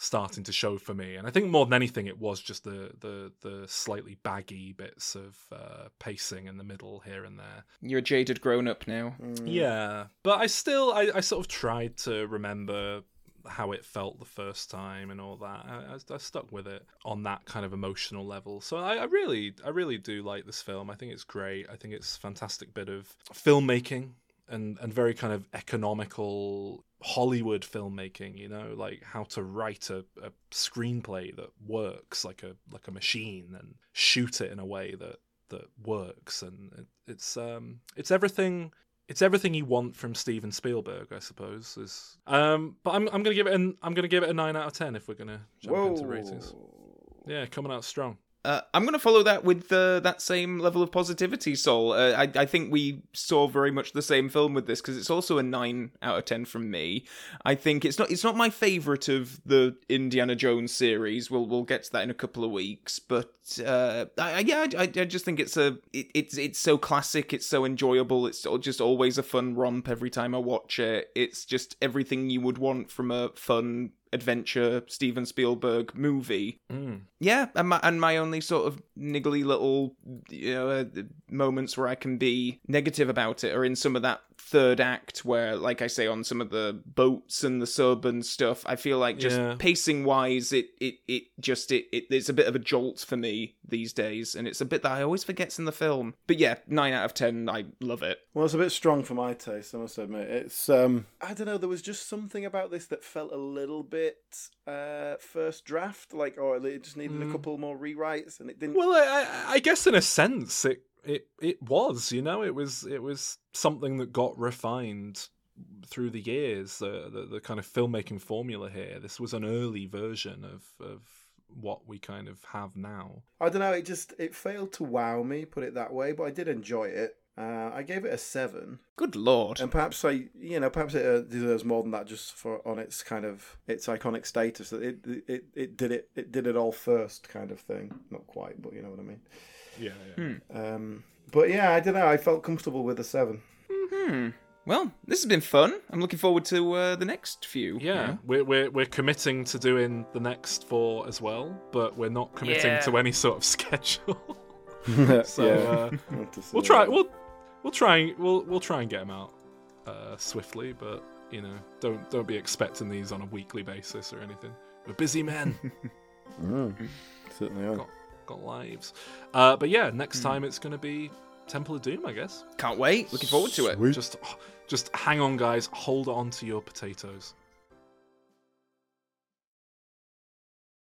starting to show for me, and I think more than anything, it was just the the the slightly baggy bits of uh, pacing in the middle here and there. You're a jaded grown up now. Mm. Yeah, but I still I, I sort of tried to remember how it felt the first time and all that. I, I, I stuck with it on that kind of emotional level. So I, I really I really do like this film. I think it's great. I think it's a fantastic bit of filmmaking and and very kind of economical Hollywood filmmaking, you know, like how to write a, a screenplay that works like a like a machine and shoot it in a way that that works and it, it's um it's everything it's everything you want from Steven Spielberg, I suppose. Is um, but I'm I'm gonna give it an I'm gonna give it a nine out of ten if we're gonna jump Whoa. into ratings. Yeah, coming out strong. Uh, I'm going to follow that with uh, that same level of positivity, Sol. Uh, I, I think we saw very much the same film with this because it's also a nine out of ten from me. I think it's not it's not my favorite of the Indiana Jones series. We'll we'll get to that in a couple of weeks, but uh, I, I- yeah, I, I just think it's a it, it's it's so classic. It's so enjoyable. It's just always a fun romp every time I watch it. It's just everything you would want from a fun adventure Steven Spielberg movie Mm. yeah and my, and my only sort of niggly little you know uh, moments where i can be negative about it are in some of that third act where like i say on some of the boats and the sub and stuff i feel like just Yeah. pacing wise it it it just it, it it's a bit of a jolt for me these days and it's a bit that i always forgets in the film but yeah 9 out of 10 i love it Well, it's a bit strong for my taste, I must admit. It's um, I don't know. There was just something about this that felt a little bit uh, first draft, like, oh, it just needed a Mm. couple more rewrites, and it didn't. Well, I, I, I guess in a sense, it it it was. You know, it was it was something that got refined through the years. The the, the kind of filmmaking formula here. This was an early version of of what we kind of have now. I don't know. It just it failed to wow me, put it that way. But I did enjoy it. Uh, I gave it a seven, good lord and perhaps I, you know, perhaps it uh, deserves more than that just for on its kind of its iconic status. That it it it did it it did it all first, kind of thing. Not quite, but you know what I mean. Yeah, yeah. Um, but yeah, I don't know. I felt comfortable with a seven. Hmm. Well, this has been fun. I'm looking forward to uh, the next few. Yeah, you know? we're, we're we're committing to doing the next four as well, but we're not committing Yeah. to any sort of [laughs] schedule. [laughs] so yeah, uh, Not to say we'll try. that. We'll we'll try. We'll we'll try and get them out uh, swiftly, but you know, don't don't be expecting these on a weekly basis or anything. We're busy men, [laughs] Mm, certainly are. got got lives. Uh, but yeah, next time it's going to be Temple of Doom, I guess. Can't wait. Looking forward to it. Sweet. Just just hang on, guys. Hold on to your potatoes.